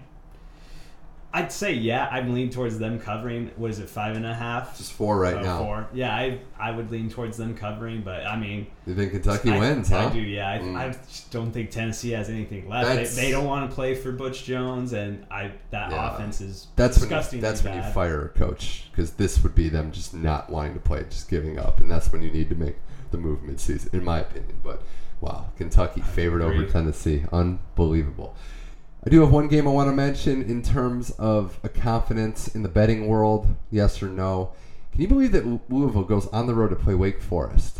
I'd say yeah. I'd lean towards them covering. What is it, five and a half? Just four right Oh, now. Four. Yeah, I I would lean towards them covering, but I mean, You think Kentucky I, wins, I huh? do, yeah. I, Mm. I don't think Tennessee has anything left. They, they don't want to play for Butch Jones, and I that Yeah. offense is That's when you, disgustingly that's when you fire a coach because this would be them just not wanting to play, just giving up, and that's when you need to make the move midseason, in my opinion. But wow, Kentucky favored over. Tennessee, unbelievable. I do have one game I want to mention in terms of a confidence in the betting world. Yes or no? Can you believe that Louisville goes on the road to play Wake Forest?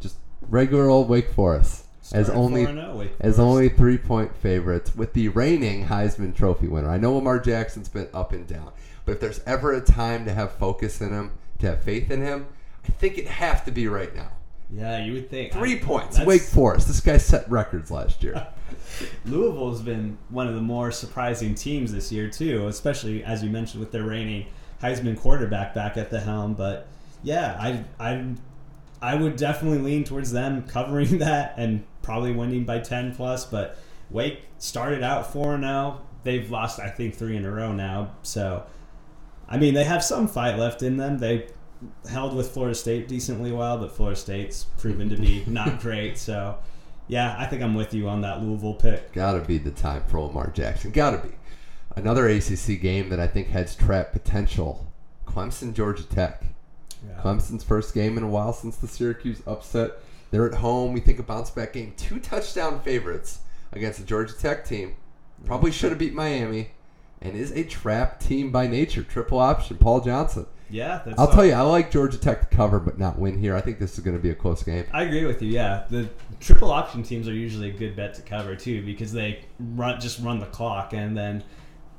Just regular old Wake Forest as only 4-0 as only three point favorites with the reigning Heisman Trophy winner. I know Lamar Jackson's been up and down, but if there's ever a time to have focus in him, to have faith in him, I think it'd have to be right now. Yeah, you would think Three I- points. Wake Forest. This guy set records last year. <laughs> Louisville's been one of the more surprising teams this year too, especially as you mentioned with their reigning Heisman quarterback back at the helm. But yeah, I I I would definitely lean towards them covering <laughs> that and probably winning by ten plus. But Wake started out four and zero. They've lost I think three in a row now. So I mean they have some fight left in them. They held with Florida State decently well, but Florida State's proven to be not great. So yeah, I think I'm with you on that Louisville pick. Gotta be the time for Lamar Jackson. Gotta be. Another ACC game that I think has trap potential. Clemson, Georgia Tech. Clemson's first game in a while since the Syracuse upset. They're at home. We think a bounce back game. Two touchdown favorites against the Georgia Tech team. Probably should have beat Miami. And is a trap team by nature. Triple option. Paul Johnson. Yeah, that's I'll tell you, I like Georgia Tech to cover, but not win here. I think this is going to be a close game. I agree with you. Yeah, the triple option teams are usually a good bet to cover too because they run just run the clock, and then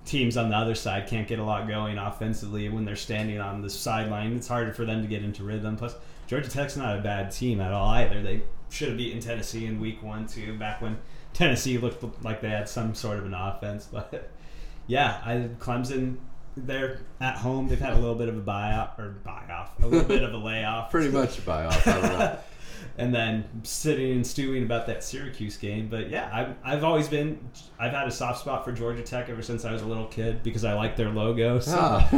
teams on the other side can't get a lot going offensively when they're standing on the sideline. It's harder for them to get into rhythm. Plus, Georgia Tech's not a bad team at all either. They should have beaten Tennessee in Week One too, back when Tennessee looked like they had some sort of an offense. <laughs> But yeah, I Clemson. They're at home. They've had a little bit of a buyout or buy off, a little bit of a layoff. <laughs> Pretty much a buy off. I don't know. <laughs> and then sitting and stewing about that Syracuse game. But yeah, I've, I've always been, I've had a soft spot for Georgia Tech ever since I was a little kid because I like their logo. So. Ah,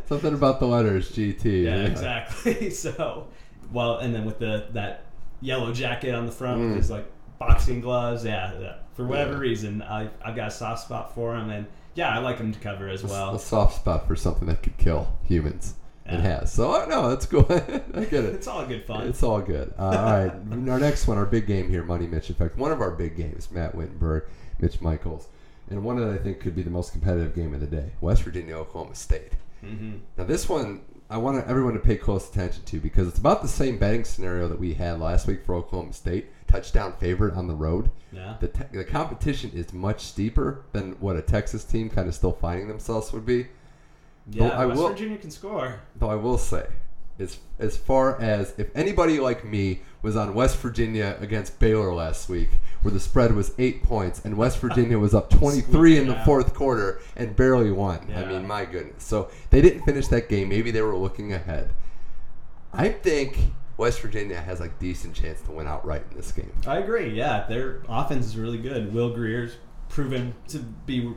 <laughs> something about the letters GT. yeah, exactly. So, well, and then with the that yellow jacket on the front Mm. with his like boxing gloves, yeah. yeah. For whatever Yeah. reason, I I've got a soft spot for him, and yeah, I like him to cover as well. a soft spot for something that could kill humans. It has. So, uh, no, that's cool. <laughs> I get it. It's all good fun. It's all good. Uh, all right. Our next one, our big game here, Money Mitch Effect. One of our big games, Matt Wittenberg, Mitch Michaels. And one that I think could be the most competitive game of the day West Virginia, Oklahoma State. hmm Now, this one, I want everyone to pay close attention to because it's about the same betting scenario that we had last week for Oklahoma State. Touchdown favorite on the road. Yeah. The, te- the competition is much steeper than what a Texas team kind of still finding themselves would be. Yeah. I West will- Virginia can score. Though I will say, as as far as if anybody like me was on West Virginia against Baylor last week, where the spread was eight points and West <laughs> Virginia was up 23 in the fourth quarter and barely won. I mean, my goodness. So they didn't finish that game. Maybe they were looking ahead. I think West Virginia has like decent chance to win outright in this game. I agree. Yeah, their offense is really good. Will Grier's proven to be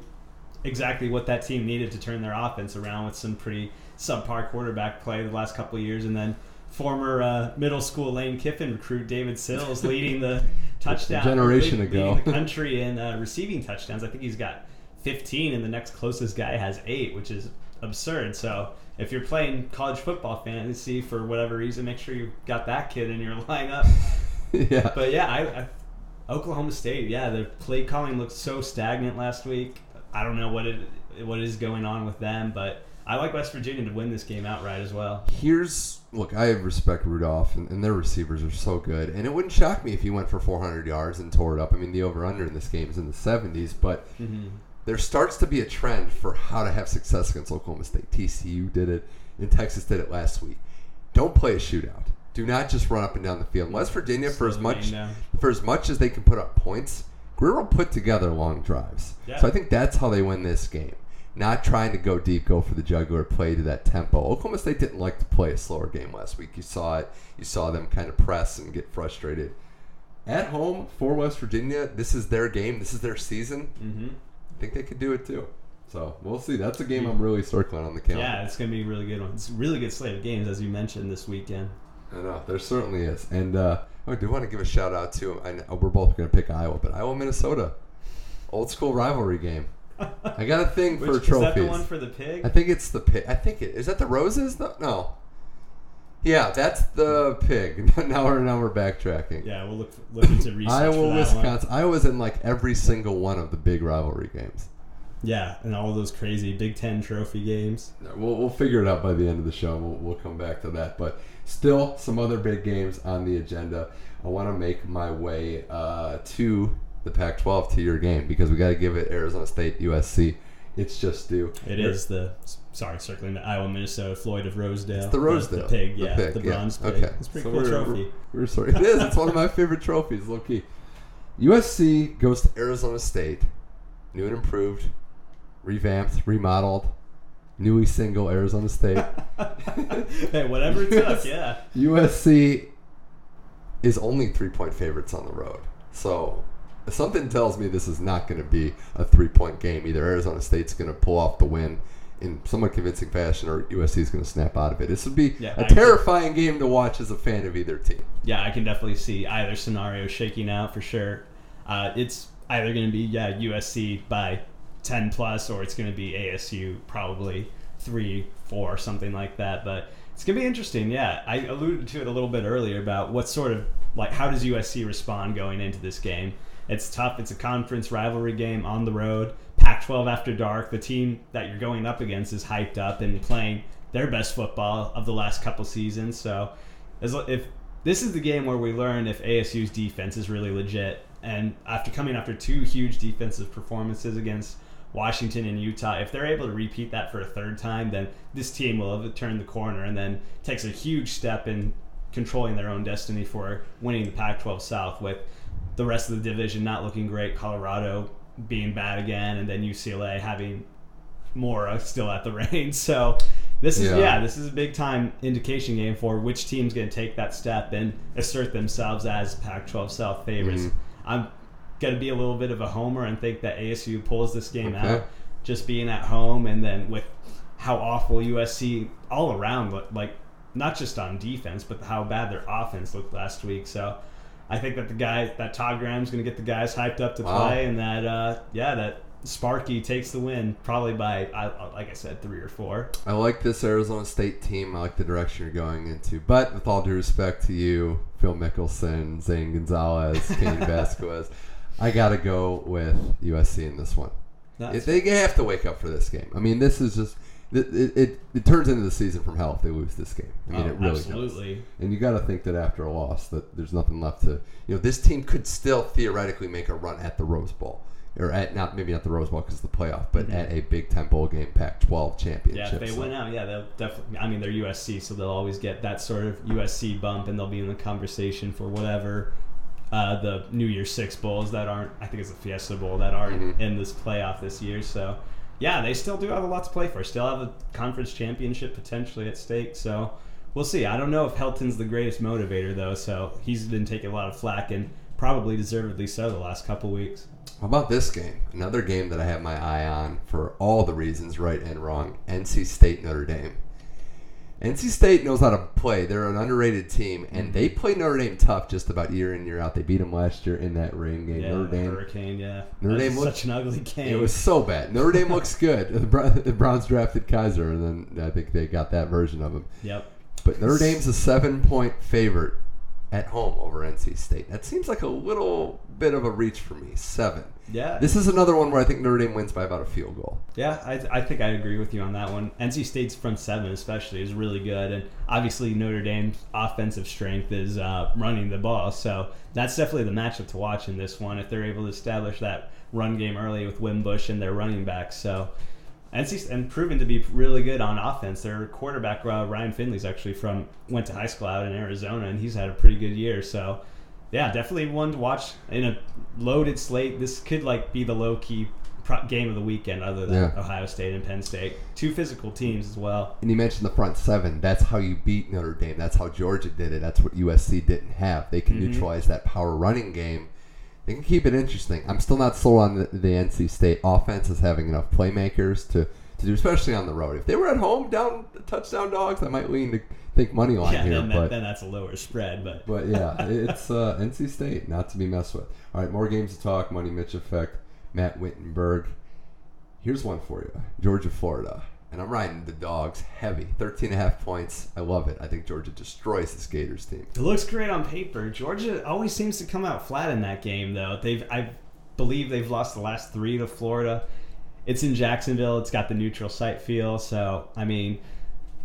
exactly what that team needed to turn their offense around with some pretty subpar quarterback play the last couple of years, and then former uh, middle school Lane Kiffin recruit David Sills <laughs> leading the touchdown generation leading ago. the country in uh, receiving touchdowns. I think he's got 15, and the next closest guy has eight, which is absurd. So. If you're playing college football fantasy for whatever reason, make sure you got that kid in your <laughs> lineup. yeah. But yeah, I, I Oklahoma State, yeah, the play calling looked so stagnant last week. I don't know what it what is going on with them, but I like West Virginia to win this game outright as well. Here's look, I respect Rudolph, and, and their receivers are so good. And it wouldn't shock me if he went for 400 yards and tore it up. I mean, the over under in this game is in the 70s, but mm-hmm. There starts to be a trend for how to have success against Oklahoma State. TCU did it, and Texas did it last week. Don't play a shootout. Do not just run up and down the field. West Virginia, for as much for as much as they can put up points, Grier will put together long drives. Yeah. So I think that's how they win this game. Not trying to go deep, go for the jugular, play to that tempo. Oklahoma State didn't like to play a slower game last week. You saw it. You saw them kind of press and get frustrated. At home for West Virginia, this is their game. This is their season. hmm I think they could do it too. So we'll see. That's a game I'm really circling on the calendar. Yeah, it's gonna be a really good one. It's a really good slate of games, as you mentioned this weekend. I know there certainly is, and uh, I do want to give a shout out to. I know we're both going to pick Iowa, but Iowa Minnesota, old school rivalry game. <laughs> I got a thing Which, for trophies. is that the one for the pig? I think it's the pig. I think it is that the roses. No, no. Yeah, that's the pig. <laughs> now we're now we're backtracking. yeah, we'll look look into research Iowa, that one. Wisconsin. Iowa's in like every single one of the big rivalry games. Yeah, and all those crazy Big Ten trophy games. We'll, we'll figure it out by the end of the show. We'll, we'll come back to that. But still, some other big games on the agenda. I want to make my way uh, to the Pac 12 to your game because we got to give it Arizona State, USC. It's just due. It is the sorry, circling the Iowa, Minnesota, Floyd of Rosedale. It's the Rosedale. the, pig, The yeah, pig, the yeah. bronze pig. Okay. it's a pretty So cool we're- trophy. We're <laughs> sorry. It is. It's one of my favorite trophies, low key. USC goes to Arizona State, new and improved, revamped, remodeled, newly single Arizona State. <laughs> hey, whatever it took, <laughs> yeah. USC is only three point favorites on the road. So something tells me this is not going to be a three point game. Either Arizona State's going to pull off the win in somewhat convincing fashion or USC is going to snap out of it. This would be Yeah, a I terrifying game to watch as a fan of either team. Yeah, I can definitely see either scenario shaking out for sure. Uh, it's either going to be yeah USC by ten plus, or it's going to be ASU probably three, four, something like that. But it's going to be interesting. Yeah, I alluded to it a little bit earlier about what sort of like how does USC respond going into this game. It's tough. It's a conference rivalry game on the road. Pac-12 after dark. The team that you're going up against is hyped up and playing their best football of the last couple seasons. So, as if this is the game where we learn if ASU's defense is really legit. And after coming after two huge defensive performances against Washington and Utah, if they're able to repeat that for a third time, then this team will have turned the corner and then takes a huge step in controlling their own destiny for winning the Pac 12 South with the rest of the division not looking great, Colorado being bad again, and then UCLA having Mora still at the <laughs> reins. So this is Yeah. yeah. this is a big time indication game for which team's going to take that step and assert themselves as Pac-12 South favorites. Mhm. I'm going to be a little bit of a homer and think that ASU pulls this game Okay. out, just being at home, and then with how awful USC all around like not just on defense, but how bad their offense looked last week. So. I think that the guy, that Todd Graham's going to get the guys hyped up to Wow. play, and that uh, yeah, that Sparky takes the win probably by I, I- like I said three or four. I like this Arizona State team. I like the direction you're going into. But with all due respect to you, Phil Mickelson, Zane Gonzalez, <laughs> Kenny Vasquez, I got to go with USC in this one. That's- they have to wake up for this game. I mean, this is just it, it, it, it turns into the season from hell if they lose this game. I mean, Oh, it really absolutely. does. And you got to think that after a loss, that there's nothing left to. You know, this team could still theoretically make a run at the Rose Bowl. or at not maybe not the Rose Bowl because the playoff, but Mhm. at a Big Ten bowl game, Pac-12 Yeah, championship. if they So- win out, yeah, they'll definitely. I mean, they're USC, so they'll always get that sort of USC bump, and they'll be in the conversation for whatever uh, the New Year's Six bowls that aren't. I think it's the Fiesta Bowl that aren't Mhm. in this playoff this year. So, yeah, they still do have a lot to play for. Still have a conference championship potentially at stake. So. We'll see. I don't know if Helton's the greatest motivator though, so he's been taking a lot of flack and probably deservedly so the last couple weeks. How about this game? Another game that I have my eye on for all the reasons, right and wrong. NC State Notre Dame. NC State knows how to play. They're an underrated team, and mm-hmm. they play Notre Dame tough just about year in year out. They beat them last year in that rain game. Yeah, Notre Dame. Hurricane. Yeah, Notre Dame looked- such an ugly game. It was so bad. Notre Dame looks <laughs> good. The Browns drafted Kizer, and then I think they got that version of him. Yep. But Notre Dame's a seven-point favorite at home over NC State. That seems like a little bit of a reach for me. Seven. Yeah. This is another one where I think Notre Dame wins by about a field goal. Yeah, I, I think I agree with you on that one. NC State's front seven, especially, is really good, and obviously Notre Dame's offensive strength is uh, running the ball. So that's definitely the matchup to watch in this one if they're able to establish that run game early with Wimbush and their running backs. So NC and proven to be really good on offense. Their quarterback uh, Ryan Finley's actually from went to high school out in Arizona, and he's had a pretty good year. So yeah, definitely one to watch in a loaded slate. This could like be the low key pro- game of the weekend, other than Yeah. Ohio State and Penn State. Two physical teams as well. And you mentioned the front seven. That's how you beat Notre Dame. That's how Georgia did it. That's what USC didn't have. They can Mhm. neutralize that power running game. They can keep it interesting. I'm still not sold on the, the NC State offense as having enough playmakers to, to do, especially on the road. If they were at home down touchdown dogs, I might lean to think money line yeah, here. then, but then that's a lower spread, but But yeah, <laughs> it's uh, NC State, not to be messed with. All right, more games to talk. Money Mitch effect. Matt Wittenberg. Here's one for you Georgia, Florida. And I'm riding the dogs heavy. 13 and a half points. I love it. I think Georgia destroys this Gators team. It looks great on paper. Georgia always seems to come out flat in that game, though. They've, I believe, they've lost the last three to Florida. It's in Jacksonville. It's got the neutral site feel. So, I mean,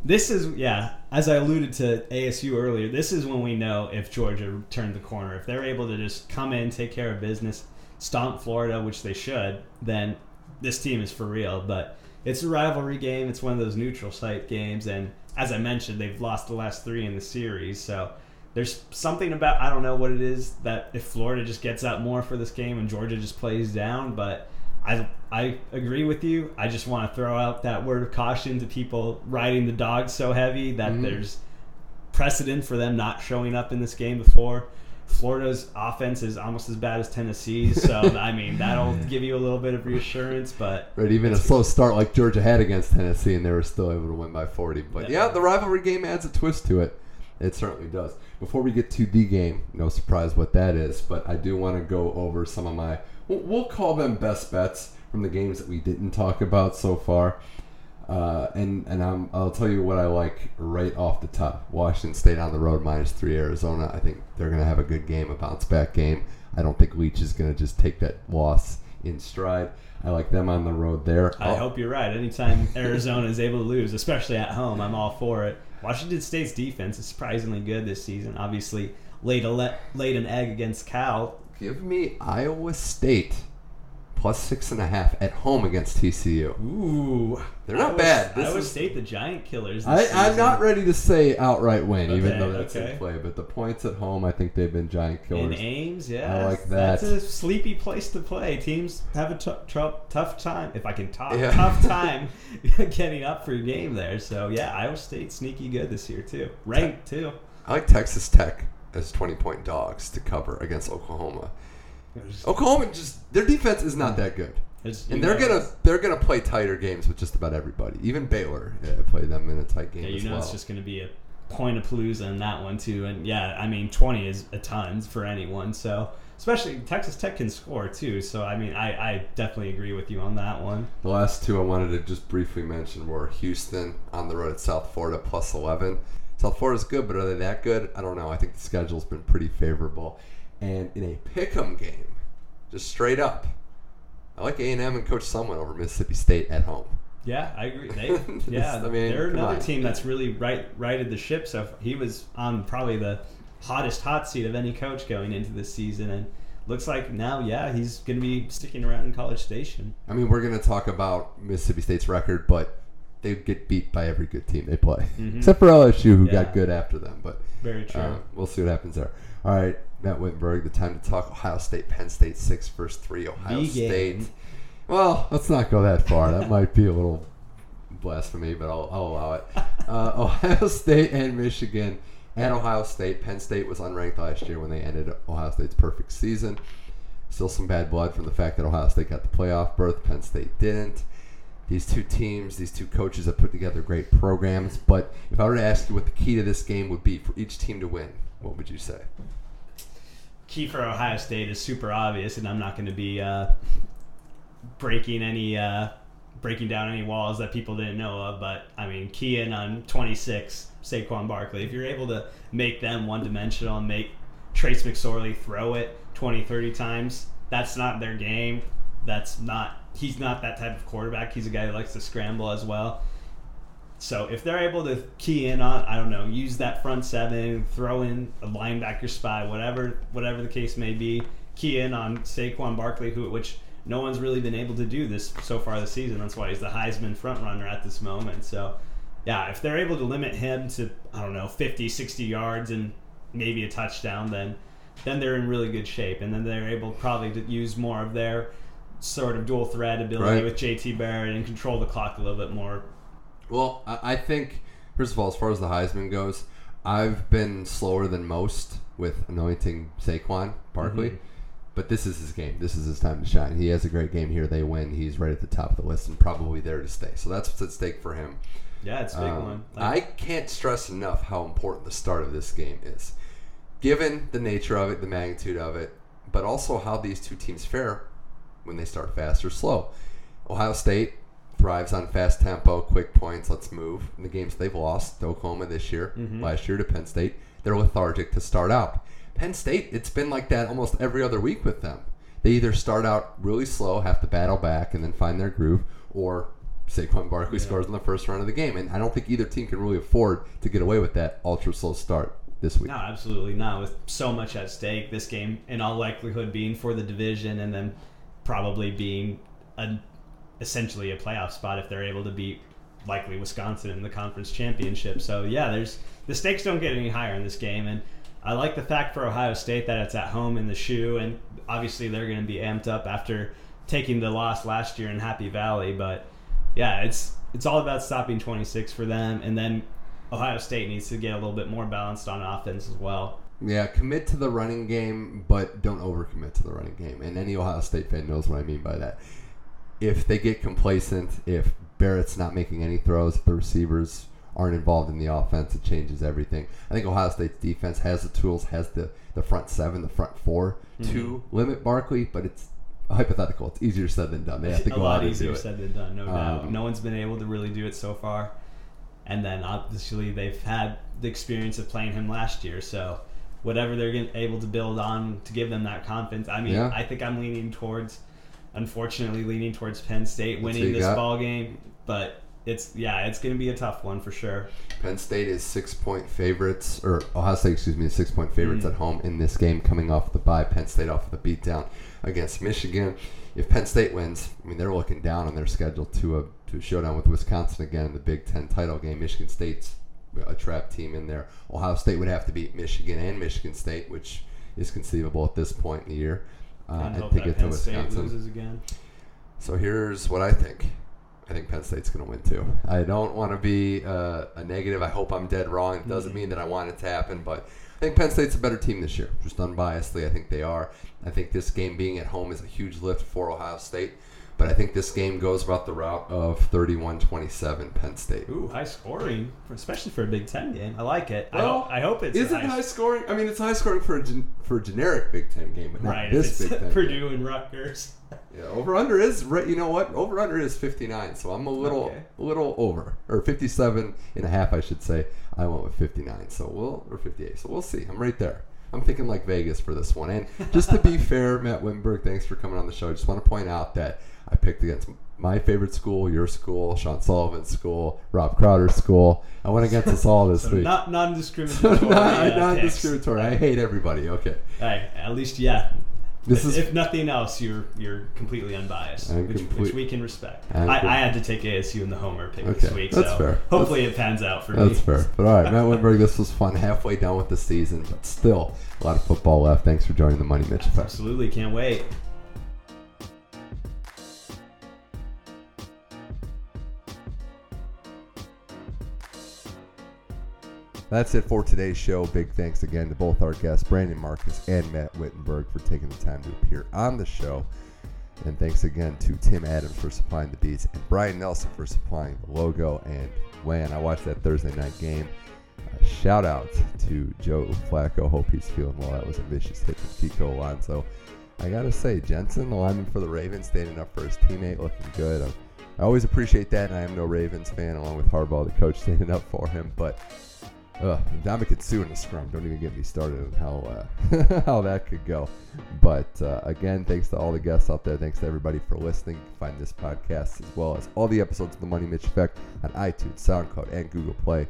this is yeah. As I alluded to ASU earlier, this is when we know if Georgia turned the corner. If they're able to just come in, take care of business, stomp Florida, which they should, then this team is for real. But it's a rivalry game. It's one of those neutral site games, and as I mentioned, they've lost the last three in the series. So there's something about I don't know what it is that if Florida just gets out more for this game and Georgia just plays down, but I I agree with you. I just want to throw out that word of caution to people riding the dogs so heavy that Mhm. there's precedent for them not showing up in this game before. Florida's offense is almost as bad as Tennessee's, so <laughs> I mean that'll give you a little bit of reassurance. But Right, even a slow start like Georgia had against Tennessee, and they were still able to win by 40. But yeah, the rivalry game adds a twist to it. It certainly does. Before we get to the game, no surprise what that is, but I do want to go over some of my, we'll- we'll call them best bets from the games that we didn't talk about so far. Uh, and and I'm, I'll tell you what I like right off the top. Washington State on the road minus three Arizona. I think they're going to have a good game, a bounce back game. I don't think Leach is going to just take that loss in stride. I like them on the road there. I Oh, hope you're right. Anytime <laughs> Arizona is able to lose, especially at home, I'm all for it. Washington State's defense is surprisingly good this season. Obviously, laid a le- laid an egg against Cal. Give me Iowa State plus six and a half at home against TCU. Ooh, They're not Iowa- bad. This Iowa is- State, the giant killers. I, I'm not ready to say outright win, even though that's okay. in play. But the points at home, I think they've been giant In killers. Ames, yeah, I like that. That's a sleepy place to play. Teams have a t- tr- tough time, if I can talk, Yeah. tough <laughs> time <laughs> getting up for a game there. So yeah, Iowa State sneaky good this year too, ranked too. I like Texas Tech as 20 point dogs to cover against Oklahoma. Oklahoma just their defense is not that good. It's- And they're gonna they're gonna play tighter games with just about everybody. Even Baylor uh, played them in a tight game Yeah, you know well. it's just going to be a point of palooza in that one too. And yeah, I mean, twenty is a ton for anyone. So especially Texas Tech can score too. So I mean, I, I definitely agree with you on that one. The last two I wanted to just briefly mention were Houston on the road at South Florida plus 11. South Florida's good, but are they that good? I don't know. I think the schedule's been pretty favorable. And in a pick'em game, just straight up, I like A&M and Coach Sumlin over Mississippi State at home. Yeah, I agree. They, <laughs> yeah, I mean, they're another on. team that's really right righted the ship. So he was on probably the hottest hot seat of any coach going into this season, and looks like now, yeah, he's going to be sticking around in College Station. I mean, we're going to talk about Mississippi State's record, but they get beat by every good team they play, Mhm. except for LSU, who Yeah. got good after them. But Very true. uh, we'll see what happens there. All right, Matt Wittenberg, the time to talk Ohio State, Penn State, six versus three, Ohio The State. game. Well, let's not go that far. That might be a little blasphemy, but I'll, I'll allow it. <laughs> Uh, Ohio State and Michigan. At Ohio State, Penn State was unranked last year when they ended Ohio State's perfect season. Still some bad blood from the fact that Ohio State got the playoff berth, Penn State didn't. These two teams, these two coaches have put together great programs. But if I were to ask you what the key to this game would be for each team to win, what would you say? Key for Ohio State is super obvious, and I'm not going to be uh, breaking any uh, breaking down any walls that people didn't know of. But I mean, key in on 26, Saquon Barkley. If you're able to make them one dimensional and make Trace McSorley throw it 20, 30 times, that's not their game. That's not. He's not that type of quarterback. He's a guy who likes to scramble as well. So if they're able to key in on, I don't know, use that front seven, throw in a linebacker spy, whatever, whatever the case may be, key in on Saquon Barkley, who which no one's really been able to do this so far this season. That's why he's the Heisman front runner at this moment. So yeah, if they're able to limit him to I don't know 50, 60 yards and maybe a touchdown, then then they're in really good shape, and then they're able probably to use more of their sort of dual threat ability Right. with JT Barrett and control the clock a little bit more. Well, I think first of all, as far as the Heisman goes, I've been slower than most with anointing Saquon Barkley, Mhm. but this is his game. This is his time to shine. He has a great game here. They win. He's right at the top of the list and probably there to stay. So that's what's at stake for him. Yeah, it's a big Um, one. I can't stress enough how important the start of this game is, given the nature of it, the magnitude of it, but also how these two teams fare when they start fast or slow. Ohio State thrives on fast tempo, quick points, let's move. In the games they've lost, to Oklahoma this year, Mhm. last year to Penn State, they're lethargic to start out. Penn State, it's been like that almost every other week with them. They either start out really slow, have to battle back, and then find their groove, or Saquon Barkley Yeah. scores in the first round of the game. And I don't think either team can really afford to get away with that ultra slow start this week. No, absolutely not. With so much at stake, this game, in all likelihood, being for the division and then probably being a, essentially a playoff spot if they're able to beat likely Wisconsin in the conference championship. So yeah, there's the stakes don't get any higher in this game, and I like the fact for Ohio State that it's at home in the shoe, and obviously they're going to be amped up after taking the loss last year in Happy Valley. But yeah, it's it's all about stopping 26 for them, and then Ohio State needs to get a little bit more balanced on offense as well. Yeah, commit to the running game, but don't overcommit to the running game. And any Ohio State fan knows what I mean by that. If they get complacent, if Barrett's not making any throws, if the receivers aren't involved in the offense, it changes everything. I think Ohio State's defense has the tools, has the, the front seven, the front 4 to limit Barkley, but it's hypothetical. It's easier said than done. They have to a lot out easier said than done, no doubt. Um, No one's been able to really do it so far. And then obviously they've had the experience of playing him last year, so whatever they're able to build on to give them that confidence. I mean, Yeah. I think I'm leaning towards, unfortunately, leaning towards Penn State winning this got? ball game. But it's yeah, it's going to be a tough one for sure. Penn State is six point favorites, or Ohio State, excuse me, is six point favorites Mm. at home in this game, coming off the bye. Penn State off of the beatdown against Michigan. If Penn State wins, I mean they're looking down on their schedule to a to a showdown with Wisconsin again in the Big Ten title game. Michigan State's a trap team in there. Ohio State would have to beat Michigan and Michigan State, which is conceivable at this point in the year, uh, and and hope to get to Penn State Wisconsin. loses again. So here's what I think. I think Penn State's going to win too. I don't want to be uh, a negative. I hope I'm dead wrong. It doesn't mean that I want it to happen, but I think Penn State's a better team this year. Just unbiasedly, I think they are. I think this game being at home is a huge lift for Ohio State, but I think this game goes about the route of 31-27 Penn State. Ooh, high scoring, especially for a Big Ten game. I like it. I, Well, hope, I hope it's Is a it high scoring? I mean, it's high scoring for a, gen- for a generic Big Ten game, but not right. this if Big it's Ten. <laughs> game. Purdue and Rutgers. Yeah, over under is right. You know what? Over under is 59, so I'm a little Okay. a little over or 57 and a half, I should say. I went with 59, so we'll or 58. So we'll see. I'm right there. I'm thinking like Vegas for this one. And just to be <laughs> fair, Matt Wimberg, thanks for coming on the show. I just want to point out that I picked against my favorite school, your school, Sean Sullivan's school, Rob Crowder's school. I went against us all this <laughs> So week. not non-discriminatory. <laughs> non, uh, non picks. discriminatory. I hate everybody. Okay. Hey, at least yeah. This if, is- if nothing else, you're you're completely unbiased, which, complete- which we can respect. I'm I, had to take ASU in the homer pick Okay, this week, that's so fair. hopefully it pans out for That's me. fair. But all right, Matt <laughs> Winberg, this was fun. Halfway done with the season, but still a lot of football left. Thanks for joining the Money Mitch. Absolutely, can't wait. That's it for today's show. Big thanks again to both our guests, Brandon Marcus and Matt Wittenberg, for taking the time to appear on the show. And thanks again to Tim Adams for supplying the beats and Brian Nelson for supplying the logo. And when I watched that Thursday night game, uh, shout out to Joe Flacco. Hope he's feeling well. That was a vicious hit from Kiko Alonso. I gotta say, Jensen, the lineman for the Ravens, standing up for his teammate, looking good. I, I always appreciate that, and I am no Ravens fan, along with Harbaugh, the coach, <laughs> standing up for him. But Ugh, Ndamukong Suh in a scrum. Don't even get me started on how uh, <laughs> how that could go. But uh, again, thanks to all the guests out there. Thanks to everybody for listening. Find this podcast as well as all the episodes of the Money Mitch Effect on iTunes, SoundCloud, and Google Play.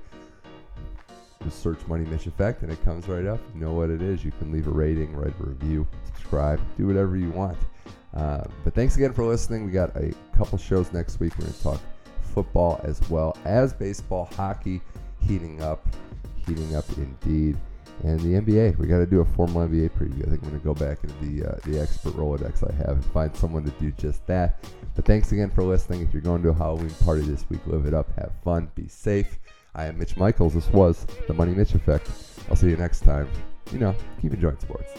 Just search Money Mitch Effect and it comes right up. You know what it is. You can leave a rating, write a review, subscribe, do whatever you want. Uh, but thanks again for listening. We got a couple shows next week. We're going to talk football as well as baseball, hockey heating up, heating up indeed. And the NBA, we got to do a formal NBA preview. I think I'm going to go back into the uh, the expert Rolodex I have and find someone to do just that. But thanks again for listening. If you're going to a Halloween party this week, live it up, have fun, be safe. I am Mitch Michaels. This was the Money Mitch Effect. I'll see you next time. You know, keep enjoying sports.